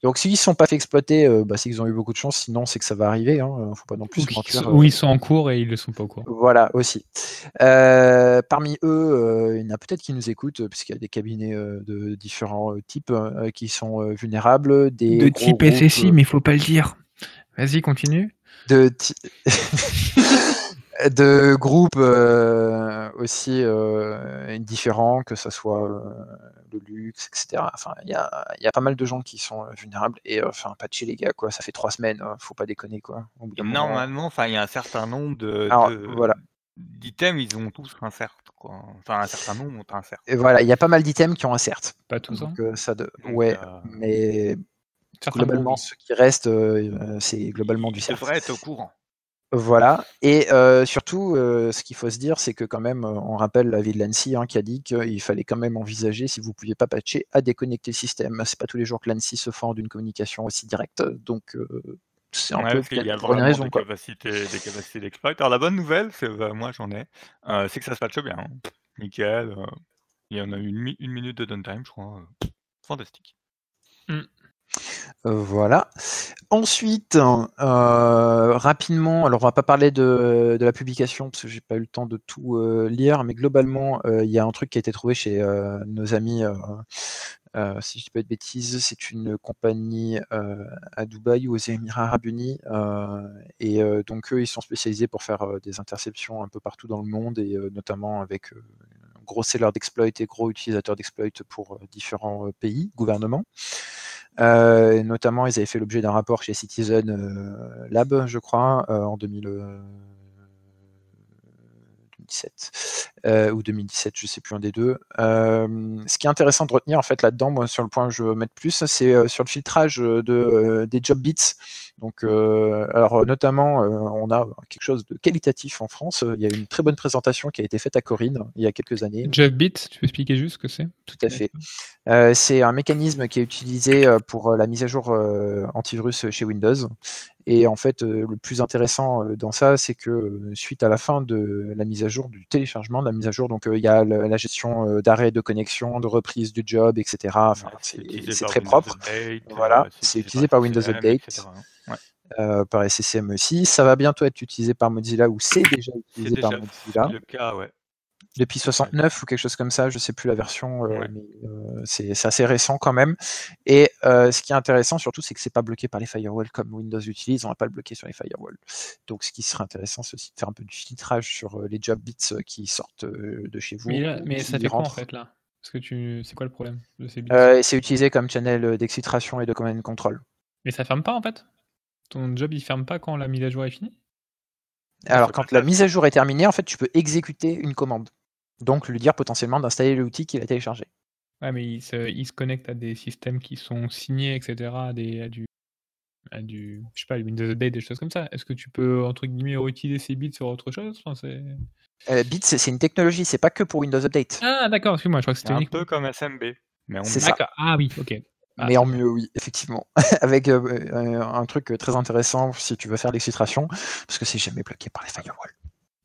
Speaker 4: Donc s'ils ne sont pas fait exploiter, euh, bah, c'est qu'ils ont eu beaucoup de chance, sinon c'est que ça va arriver, hein, faut pas non plus
Speaker 3: Ou
Speaker 4: mentir.
Speaker 3: sont-
Speaker 4: euh,
Speaker 3: ou ils sont en cours et ils le sont pas au courant.
Speaker 4: voilà, aussi. Euh, parmi eux, euh, il y en a peut-être qui nous écoutent, euh, puisqu'il y a des cabinets euh, de différents euh, types euh, qui sont euh, vulnérables. Des
Speaker 3: De type SSI,
Speaker 4: euh,
Speaker 3: mais il faut pas le dire. Vas-y, continue.
Speaker 4: de, ti- de groupes euh, aussi euh, différents, que ce soit euh, le luxe, etc. Enfin, il y a, il y a pas mal de gens qui sont vulnérables. Et euh, enfin, patchez les gars, quoi. Ça fait trois semaines, euh, faut pas déconner, quoi.
Speaker 1: Normalement, enfin, il y a un certain nombre de,
Speaker 4: Alors,
Speaker 1: de-
Speaker 4: voilà.
Speaker 1: d'items, ils ont tous un cert, quoi. Enfin, un certain nombre ont un cert.
Speaker 4: Et voilà, il y a pas mal d'items qui ont un CERT.
Speaker 3: Pas tous, hein.
Speaker 4: Donc, ça de...
Speaker 1: Donc,
Speaker 4: Ouais,
Speaker 1: euh,
Speaker 4: mais globalement, ce qui reste, euh, c'est globalement du CERT.
Speaker 1: devraient être au courant.
Speaker 4: Voilà. Et euh, surtout, euh, ce qu'il faut se dire, c'est que quand même, on rappelle l'avis de l'ANSI hein, qui a dit qu'il fallait quand même envisager, si vous ne pouviez pas patcher, à déconnecter le système. C'est pas tous les jours que l'ANSI se fend d'une communication aussi directe. Donc, euh, c'est un
Speaker 1: Ouais,
Speaker 4: peu
Speaker 1: qu'il y a vraiment
Speaker 4: raison.
Speaker 1: des capacités, des capacités d'exploit. Alors la bonne nouvelle, c'est bah, moi j'en ai, euh, c'est que ça se patche bien. hein. Nickel. euh, il y en a une, mi- une minute de downtime, je crois. euh, fantastique.
Speaker 4: Euh, voilà. Ensuite, euh, rapidement, alors on va pas parler de, la publication parce que j'ai pas eu le temps de tout euh, lire, mais globalement, euh, il y a un truc qui a été trouvé chez nos amis, si je dis pas de bêtises, c'est une compagnie à Dubaï ou aux Émirats Arabes Unis, et donc eux, ils sont spécialisés pour faire des interceptions un peu partout dans le monde et notamment avec gros seller d'exploit et gros utilisateurs d'exploit pour différents pays, gouvernements. Euh, notamment, ils avaient fait l'objet d'un rapport chez Citizen euh, Lab, je crois, euh, en 2000, euh, 2017 euh, ou 2017, je sais plus un des deux. Euh, ce qui est intéressant de retenir en fait là-dedans, moi sur le point que je veux mettre plus, c'est euh, sur le filtrage de, des job bits. Donc, alors notamment, on a quelque chose de qualitatif en France. Il y a une très bonne présentation qui a été faite à Corinne il y a quelques années.
Speaker 3: JobBit, tu peux expliquer juste ce que c'est
Speaker 4: Tout à fait. C'est un mécanisme qui est utilisé pour la mise à jour antivirus chez Windows. Et en fait, euh, le plus intéressant euh, dans ça, c'est que euh, suite à la fin de la mise à jour, du téléchargement de la mise à jour, donc il y a la gestion d'arrêt de connexion, de reprise du job, etc. Enfin, c'est très propre.
Speaker 1: Update,
Speaker 4: Voilà, c'est utilisé par Windows Update.
Speaker 1: etc., hein. Ouais.
Speaker 4: euh, par SSM aussi. Ça va bientôt être utilisé par Mozilla ou c'est déjà utilisé par Mozilla
Speaker 1: le cas, ouais.
Speaker 4: Depuis 69 ou quelque chose comme ça, je sais plus la version, euh,
Speaker 1: Ouais.
Speaker 4: mais euh, c'est assez récent quand même. Et euh, ce qui est intéressant surtout, c'est que c'est pas bloqué par les firewalls comme Windows utilise, on va pas le bloquer sur les firewalls. Donc ce qui serait intéressant, c'est aussi de faire un peu du filtrage sur euh, les job bits euh, qui sortent euh, de chez vous.
Speaker 3: Mais, là- mais ça quoi en fait là? Parce que tu, c'est quoi le problème de ces bits?
Speaker 4: Euh, c'est utilisé comme channel d'exfiltration et de command and control.
Speaker 3: Mais ça ferme pas en fait? Ton job il ferme pas quand la mise à jour est finie?
Speaker 4: Alors quand la mise à jour est terminée, en fait, tu peux exécuter une commande. Donc lui dire potentiellement d'installer l'outil qu'il a téléchargé.
Speaker 3: Ouais, mais il se, il se connecte à des systèmes qui sont signés, etc. À, des, à du, à du, je sais pas, Windows Update, des choses comme ça. Est-ce que tu peux, entre guillemets, réutiliser ces bits sur autre chose? Enfin, c'est-
Speaker 4: Euh, Bits, c'est une technologie, c'est pas que pour Windows Update.
Speaker 3: Ah, d'accord, excuse-moi, je crois que
Speaker 1: C'est
Speaker 3: c'était
Speaker 1: un peu comme SMB. Mais on
Speaker 4: C'est ça.
Speaker 3: D'accord, ah oui, ok. Ah,
Speaker 4: mais en mieux, oui, effectivement. Avec euh, euh, un truc très intéressant si tu veux faire l'exfiltration, parce que c'est jamais bloqué par les firewalls.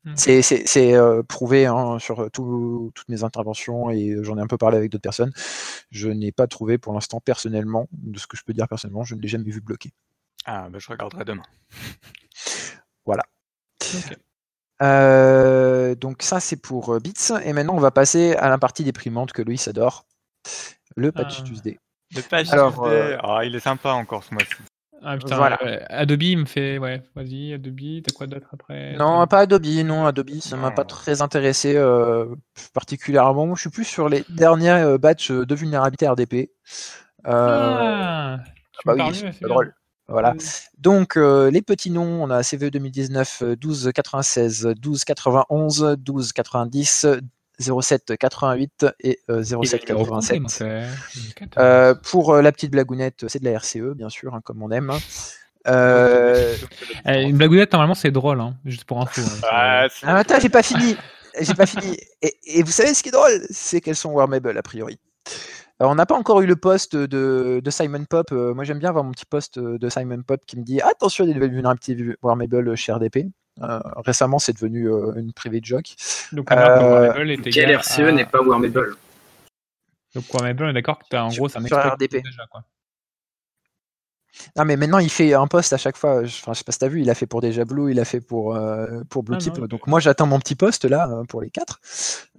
Speaker 3: Hmm.
Speaker 4: C'est euh, prouvé hein, sur tout- toutes mes interventions et j'en ai un peu parlé avec d'autres personnes. Je n'ai pas trouvé pour l'instant personnellement, de ce que je peux dire personnellement, je ne l'ai jamais vu bloqué.
Speaker 1: Ah, bah, je regarderai demain.
Speaker 4: Voilà. Euh, donc ça c'est pour euh, Bits. Et maintenant on va passer à la partie déprimante que Louis adore, le Patch
Speaker 3: Ah.
Speaker 4: Tuesday.
Speaker 1: Le patch
Speaker 4: Alors,
Speaker 1: Tuesday,
Speaker 4: euh,
Speaker 1: ah, il est sympa encore ce mois-ci.
Speaker 3: Ah putain,
Speaker 4: Voilà.
Speaker 3: euh, Adobe il me fait, ouais, vas-y, Adobe, t'as quoi d'autre après?
Speaker 4: Non, pas Adobe, non, Adobe, ça m'a pas
Speaker 1: Non.
Speaker 4: très intéressé euh, particulièrement. Je suis plus sur les derniers euh, batchs de vulnérabilité RDP. Euh,
Speaker 3: Ah, tu
Speaker 4: bah oui, c'est drôle. Voilà. Donc, euh, les petits noms, on a CVE 2019 euh, 12 96, 12 91, 12 90, 07 88 et euh,
Speaker 3: Il
Speaker 4: 07
Speaker 3: a numéro
Speaker 4: 87.
Speaker 3: complémentaire, le 14.
Speaker 4: Euh, pour euh, la petite blagounette, c'est de la RCE, bien sûr, hein, comme on aime. Euh,
Speaker 3: Eh, une blagounette, normalement, c'est drôle, hein, juste pour info. hein,
Speaker 1: Ah,
Speaker 4: Ah, attends, j'ai pas fini. J'ai pas fini. Et, et vous savez ce qui est drôle? C'est qu'elles sont Warmable, a priori. Alors, on n'a pas encore eu le post de, de Simon Pop. Euh, moi, j'aime bien avoir mon petit post de Simon Pop qui me dit Attention, il y a des nouvelles vulnérabilités Warmable chez RDP. Euh, récemment, c'est devenu euh, une private joke.
Speaker 3: Donc,
Speaker 4: Euh,
Speaker 3: Warmable est
Speaker 5: Quel
Speaker 3: égal
Speaker 5: RCE
Speaker 3: à-
Speaker 5: n'est pas Warmable
Speaker 3: Donc, Warmable, on est d'accord que t'as en
Speaker 4: Sur-
Speaker 3: gros, c'est un
Speaker 4: RDP.
Speaker 3: déjà, quoi.
Speaker 4: Non, mais maintenant, il fait un post à chaque fois. Je, enfin, je sais pas si t'as vu, il a fait pour Deja Blue, il a fait pour, euh, pour Blue
Speaker 3: Ah,
Speaker 4: Keep.
Speaker 3: non,
Speaker 4: Donc, moi, j'attends mon petit post là euh, pour les quatre.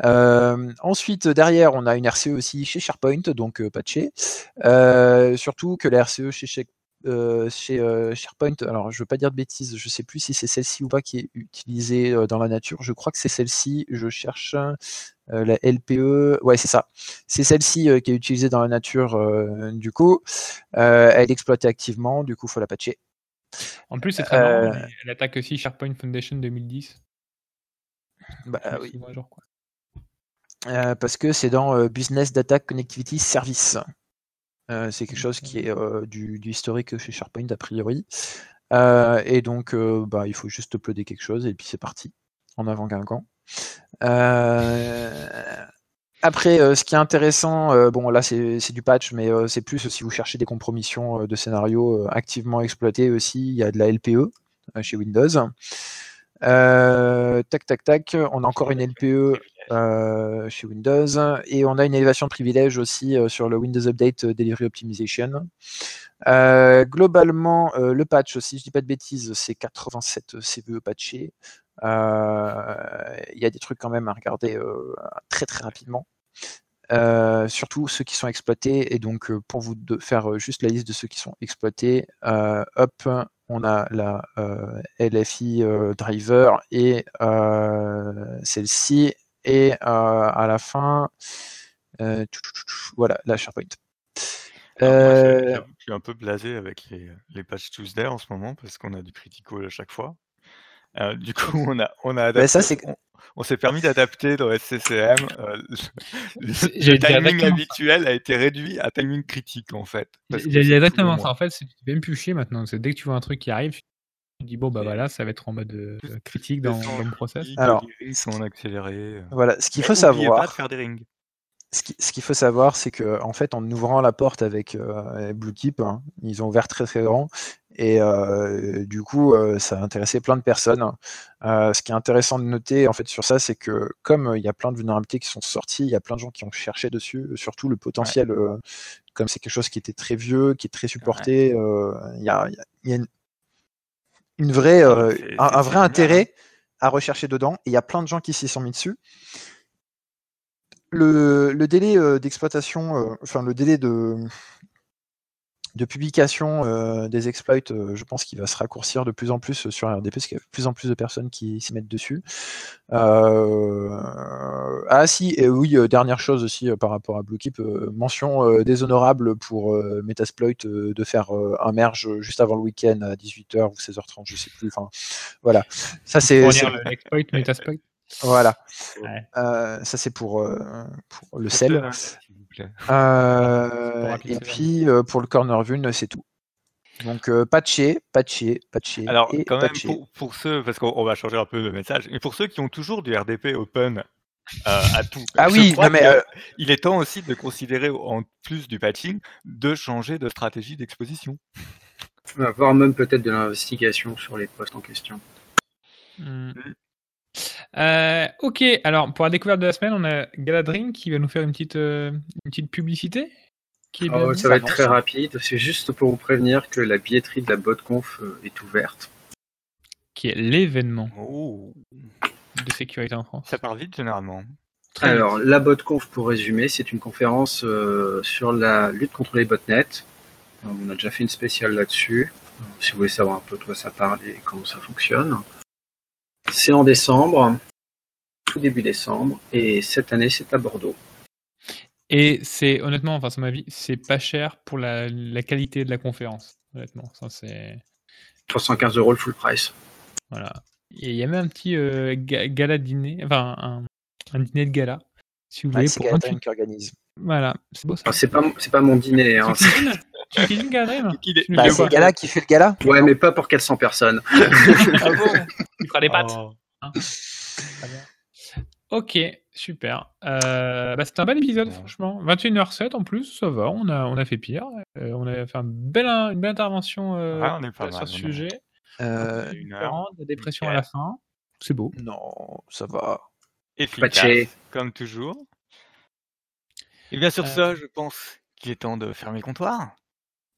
Speaker 4: Euh, ensuite, derrière, on a une RCE aussi chez SharePoint, donc euh, patché. Euh, surtout que la RCE chez, chez, euh, chez, euh, SharePoint, alors je veux pas dire de bêtises, je sais plus si c'est celle-ci ou pas qui est utilisée euh, dans la nature. Je crois que c'est celle-ci. Je cherche la LPE. Ouais, c'est ça. C'est celle-ci qui est utilisée dans la nature. du coup, elle est exploitée activement. Du coup, faut la patcher.
Speaker 3: En plus, c'est très marrant. Elle, attaque aussi SharePoint Foundation 2010.
Speaker 4: Bah, oui.
Speaker 3: souviens, genre, quoi.
Speaker 4: Parce que c'est dans Business Data Connectivity Service. Euh, c'est quelque chose qui est euh, du, du historique chez SharePoint a priori. Euh, et donc, euh, bah, il faut juste uploader quelque chose et puis c'est parti. En avant Guingamp. Euh, après, euh, ce qui est intéressant, euh, bon là c'est du patch, mais euh, c'est plus si vous cherchez des compromissions euh, de scénarios euh, activement exploités aussi, il y a de la LPE euh, chez Windows. Euh, tac tac tac, on a encore une LPE euh, chez Windows et on a une élévation de privilège aussi euh, sur le Windows Update Delivery Optimization. Globalement, le patch, si je dis pas de bêtises, c'est 87 CVE patché. Euh, Il y a des trucs quand même à regarder très très rapidement. Euh, surtout ceux qui sont exploités et donc euh, pour vous de faire euh, juste la liste de ceux qui sont exploités, hop, on a la euh, LFI euh, driver et euh, celle-ci et à la fin, tchou, tchou, tchou, tchou, voilà la SharePoint.
Speaker 1: Je suis un peu blasé avec les, les patch Tuesday en ce moment parce qu'on a du critical à chaque fois. Du coup, on a, on a
Speaker 4: Mais ça,
Speaker 1: adapté-
Speaker 4: c'est-
Speaker 1: on, on s'est permis d'adapter dans SCCM. euh, le, timing habituel a été réduit à timing critique en fait.
Speaker 3: J'ai
Speaker 1: c'est
Speaker 3: exactement ça. En fait, c'est même plus chier maintenant. C'est dès que tu vois un truc qui arrive, tu dis bon bah voilà, ça va être en mode euh, critique dans, dans le process.
Speaker 4: Alors.
Speaker 1: grilles sont accélérées. euh.
Speaker 4: Voilà, ce qu'il faut
Speaker 1: pas
Speaker 4: savoir.
Speaker 1: de faire des rings.
Speaker 4: Ce qui- ce qu'il faut savoir, c'est que en fait, en ouvrant la porte avec euh, Bluetip, hein, ils ont ouvert très très grand, et euh, du coup, euh, ça a intéressé plein de personnes. Euh, ce qui est intéressant de noter en fait sur ça, c'est que comme il y a plein de vulnérabilités qui sont sorties, il y a plein de gens qui ont cherché dessus, surtout le potentiel, comme c'est quelque chose qui était très vieux, qui est très supporté, il y a, il y a- il y a une, une vraie, un, vrai
Speaker 1: hein.
Speaker 4: intérêt à rechercher dedans, et il y a plein de gens qui s'y sont mis dessus le, le délai d'exploitation, enfin le délai de, de publication euh, des exploits, euh, je pense qu'il va se raccourcir de plus en plus sur RDP parce qu'il y a de plus en plus de personnes qui s'y mettent dessus. Euh, ah si, et oui, euh, dernière chose aussi euh, par rapport à Bluekeep, euh, mention euh, déshonorable pour euh, Metasploit euh, de faire euh, un merge juste avant le week-end à 18h ou 16h30, je sais plus. Enfin, voilà. Ça c'est
Speaker 3: l'exploit, Metasploit.
Speaker 4: voilà.
Speaker 3: Ouais.
Speaker 4: Euh, ça c'est pour, euh, pour le sel.
Speaker 1: Plaît.
Speaker 4: Euh, et puis euh, pour le corner view, c'est tout. Donc euh, patché, patché, patché
Speaker 1: Alors,
Speaker 4: et
Speaker 1: quand même, pour, pour ceux, parce qu'on on va changer un peu le message, mais pour ceux qui ont toujours du RDP open euh, à tout,
Speaker 4: Ah oui, non, mais, euh,
Speaker 1: il est temps aussi de considérer, en plus du patching, de changer de stratégie d'exposition.
Speaker 5: Voire même peut-être de l'investigation sur les postes en question.
Speaker 3: Hmm. Euh, ok, alors pour la découverte de la semaine, on a Galadrin qui va nous faire une petite, euh, une petite publicité. Qui est
Speaker 5: Oh,
Speaker 3: bien
Speaker 5: ça va être très rapide. C'est juste pour vous prévenir que la billetterie de la BotConf euh, est ouverte.
Speaker 3: qui est l'événement
Speaker 1: Oh,
Speaker 3: de sécurité en France.
Speaker 1: ça part vite généralement.
Speaker 3: Très
Speaker 5: Alors,
Speaker 3: vite.
Speaker 5: la BotConf, pour résumer, c'est une conférence euh, sur la lutte contre les botnets. Euh, On a déjà fait une spéciale là-dessus. Euh, Si vous voulez savoir un peu de quoi ça parle et comment ça fonctionne. C'est en décembre, tout début décembre, et cette année, c'est à Bordeaux.
Speaker 3: Et c'est honnêtement, enfin, c'est ma vie, c'est pas cher pour la, la qualité de la conférence. Honnêtement, ça c'est
Speaker 5: 315 euros le full price.
Speaker 3: voilà. Et il y a même un petit euh, ga- gala dîner, enfin un, un dîner de gala, si vous voulez.
Speaker 4: c'est
Speaker 3: pour
Speaker 4: Galadrin
Speaker 3: 28
Speaker 4: qui organise.
Speaker 3: Voilà, c'est beau ça.
Speaker 5: Alors, c'est pas, c'est pas mon dîner. hein.
Speaker 3: Tu nous
Speaker 4: Bah, c'est le gala qui fait le gala.
Speaker 5: Ouais, mais pas pour 400 personnes.
Speaker 1: Ah bon
Speaker 3: Tu feras des pâtes.
Speaker 1: Oh.
Speaker 3: hein. Ok, super. Euh, bah, C'était un bel épisode, franchement. 21h07 en plus, ça va, on a, on a fait pire. Euh, on a fait un bel, une belle intervention euh,
Speaker 1: Ouais, on est pas
Speaker 3: sur
Speaker 1: mal,
Speaker 3: ce sujet.
Speaker 4: Euh,
Speaker 1: Une heure.
Speaker 3: Différent, de la dépression à la fin. C'est beau.
Speaker 4: non, ça va.
Speaker 1: Efficace,
Speaker 5: Patché.
Speaker 1: comme toujours. Et bien sur
Speaker 3: Euh.
Speaker 1: ça, je pense qu'il est temps de fermer le comptoir.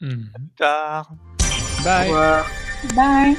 Speaker 3: Mhm.
Speaker 1: Tard.
Speaker 5: Au
Speaker 3: Bye.
Speaker 5: revoir.
Speaker 2: Bye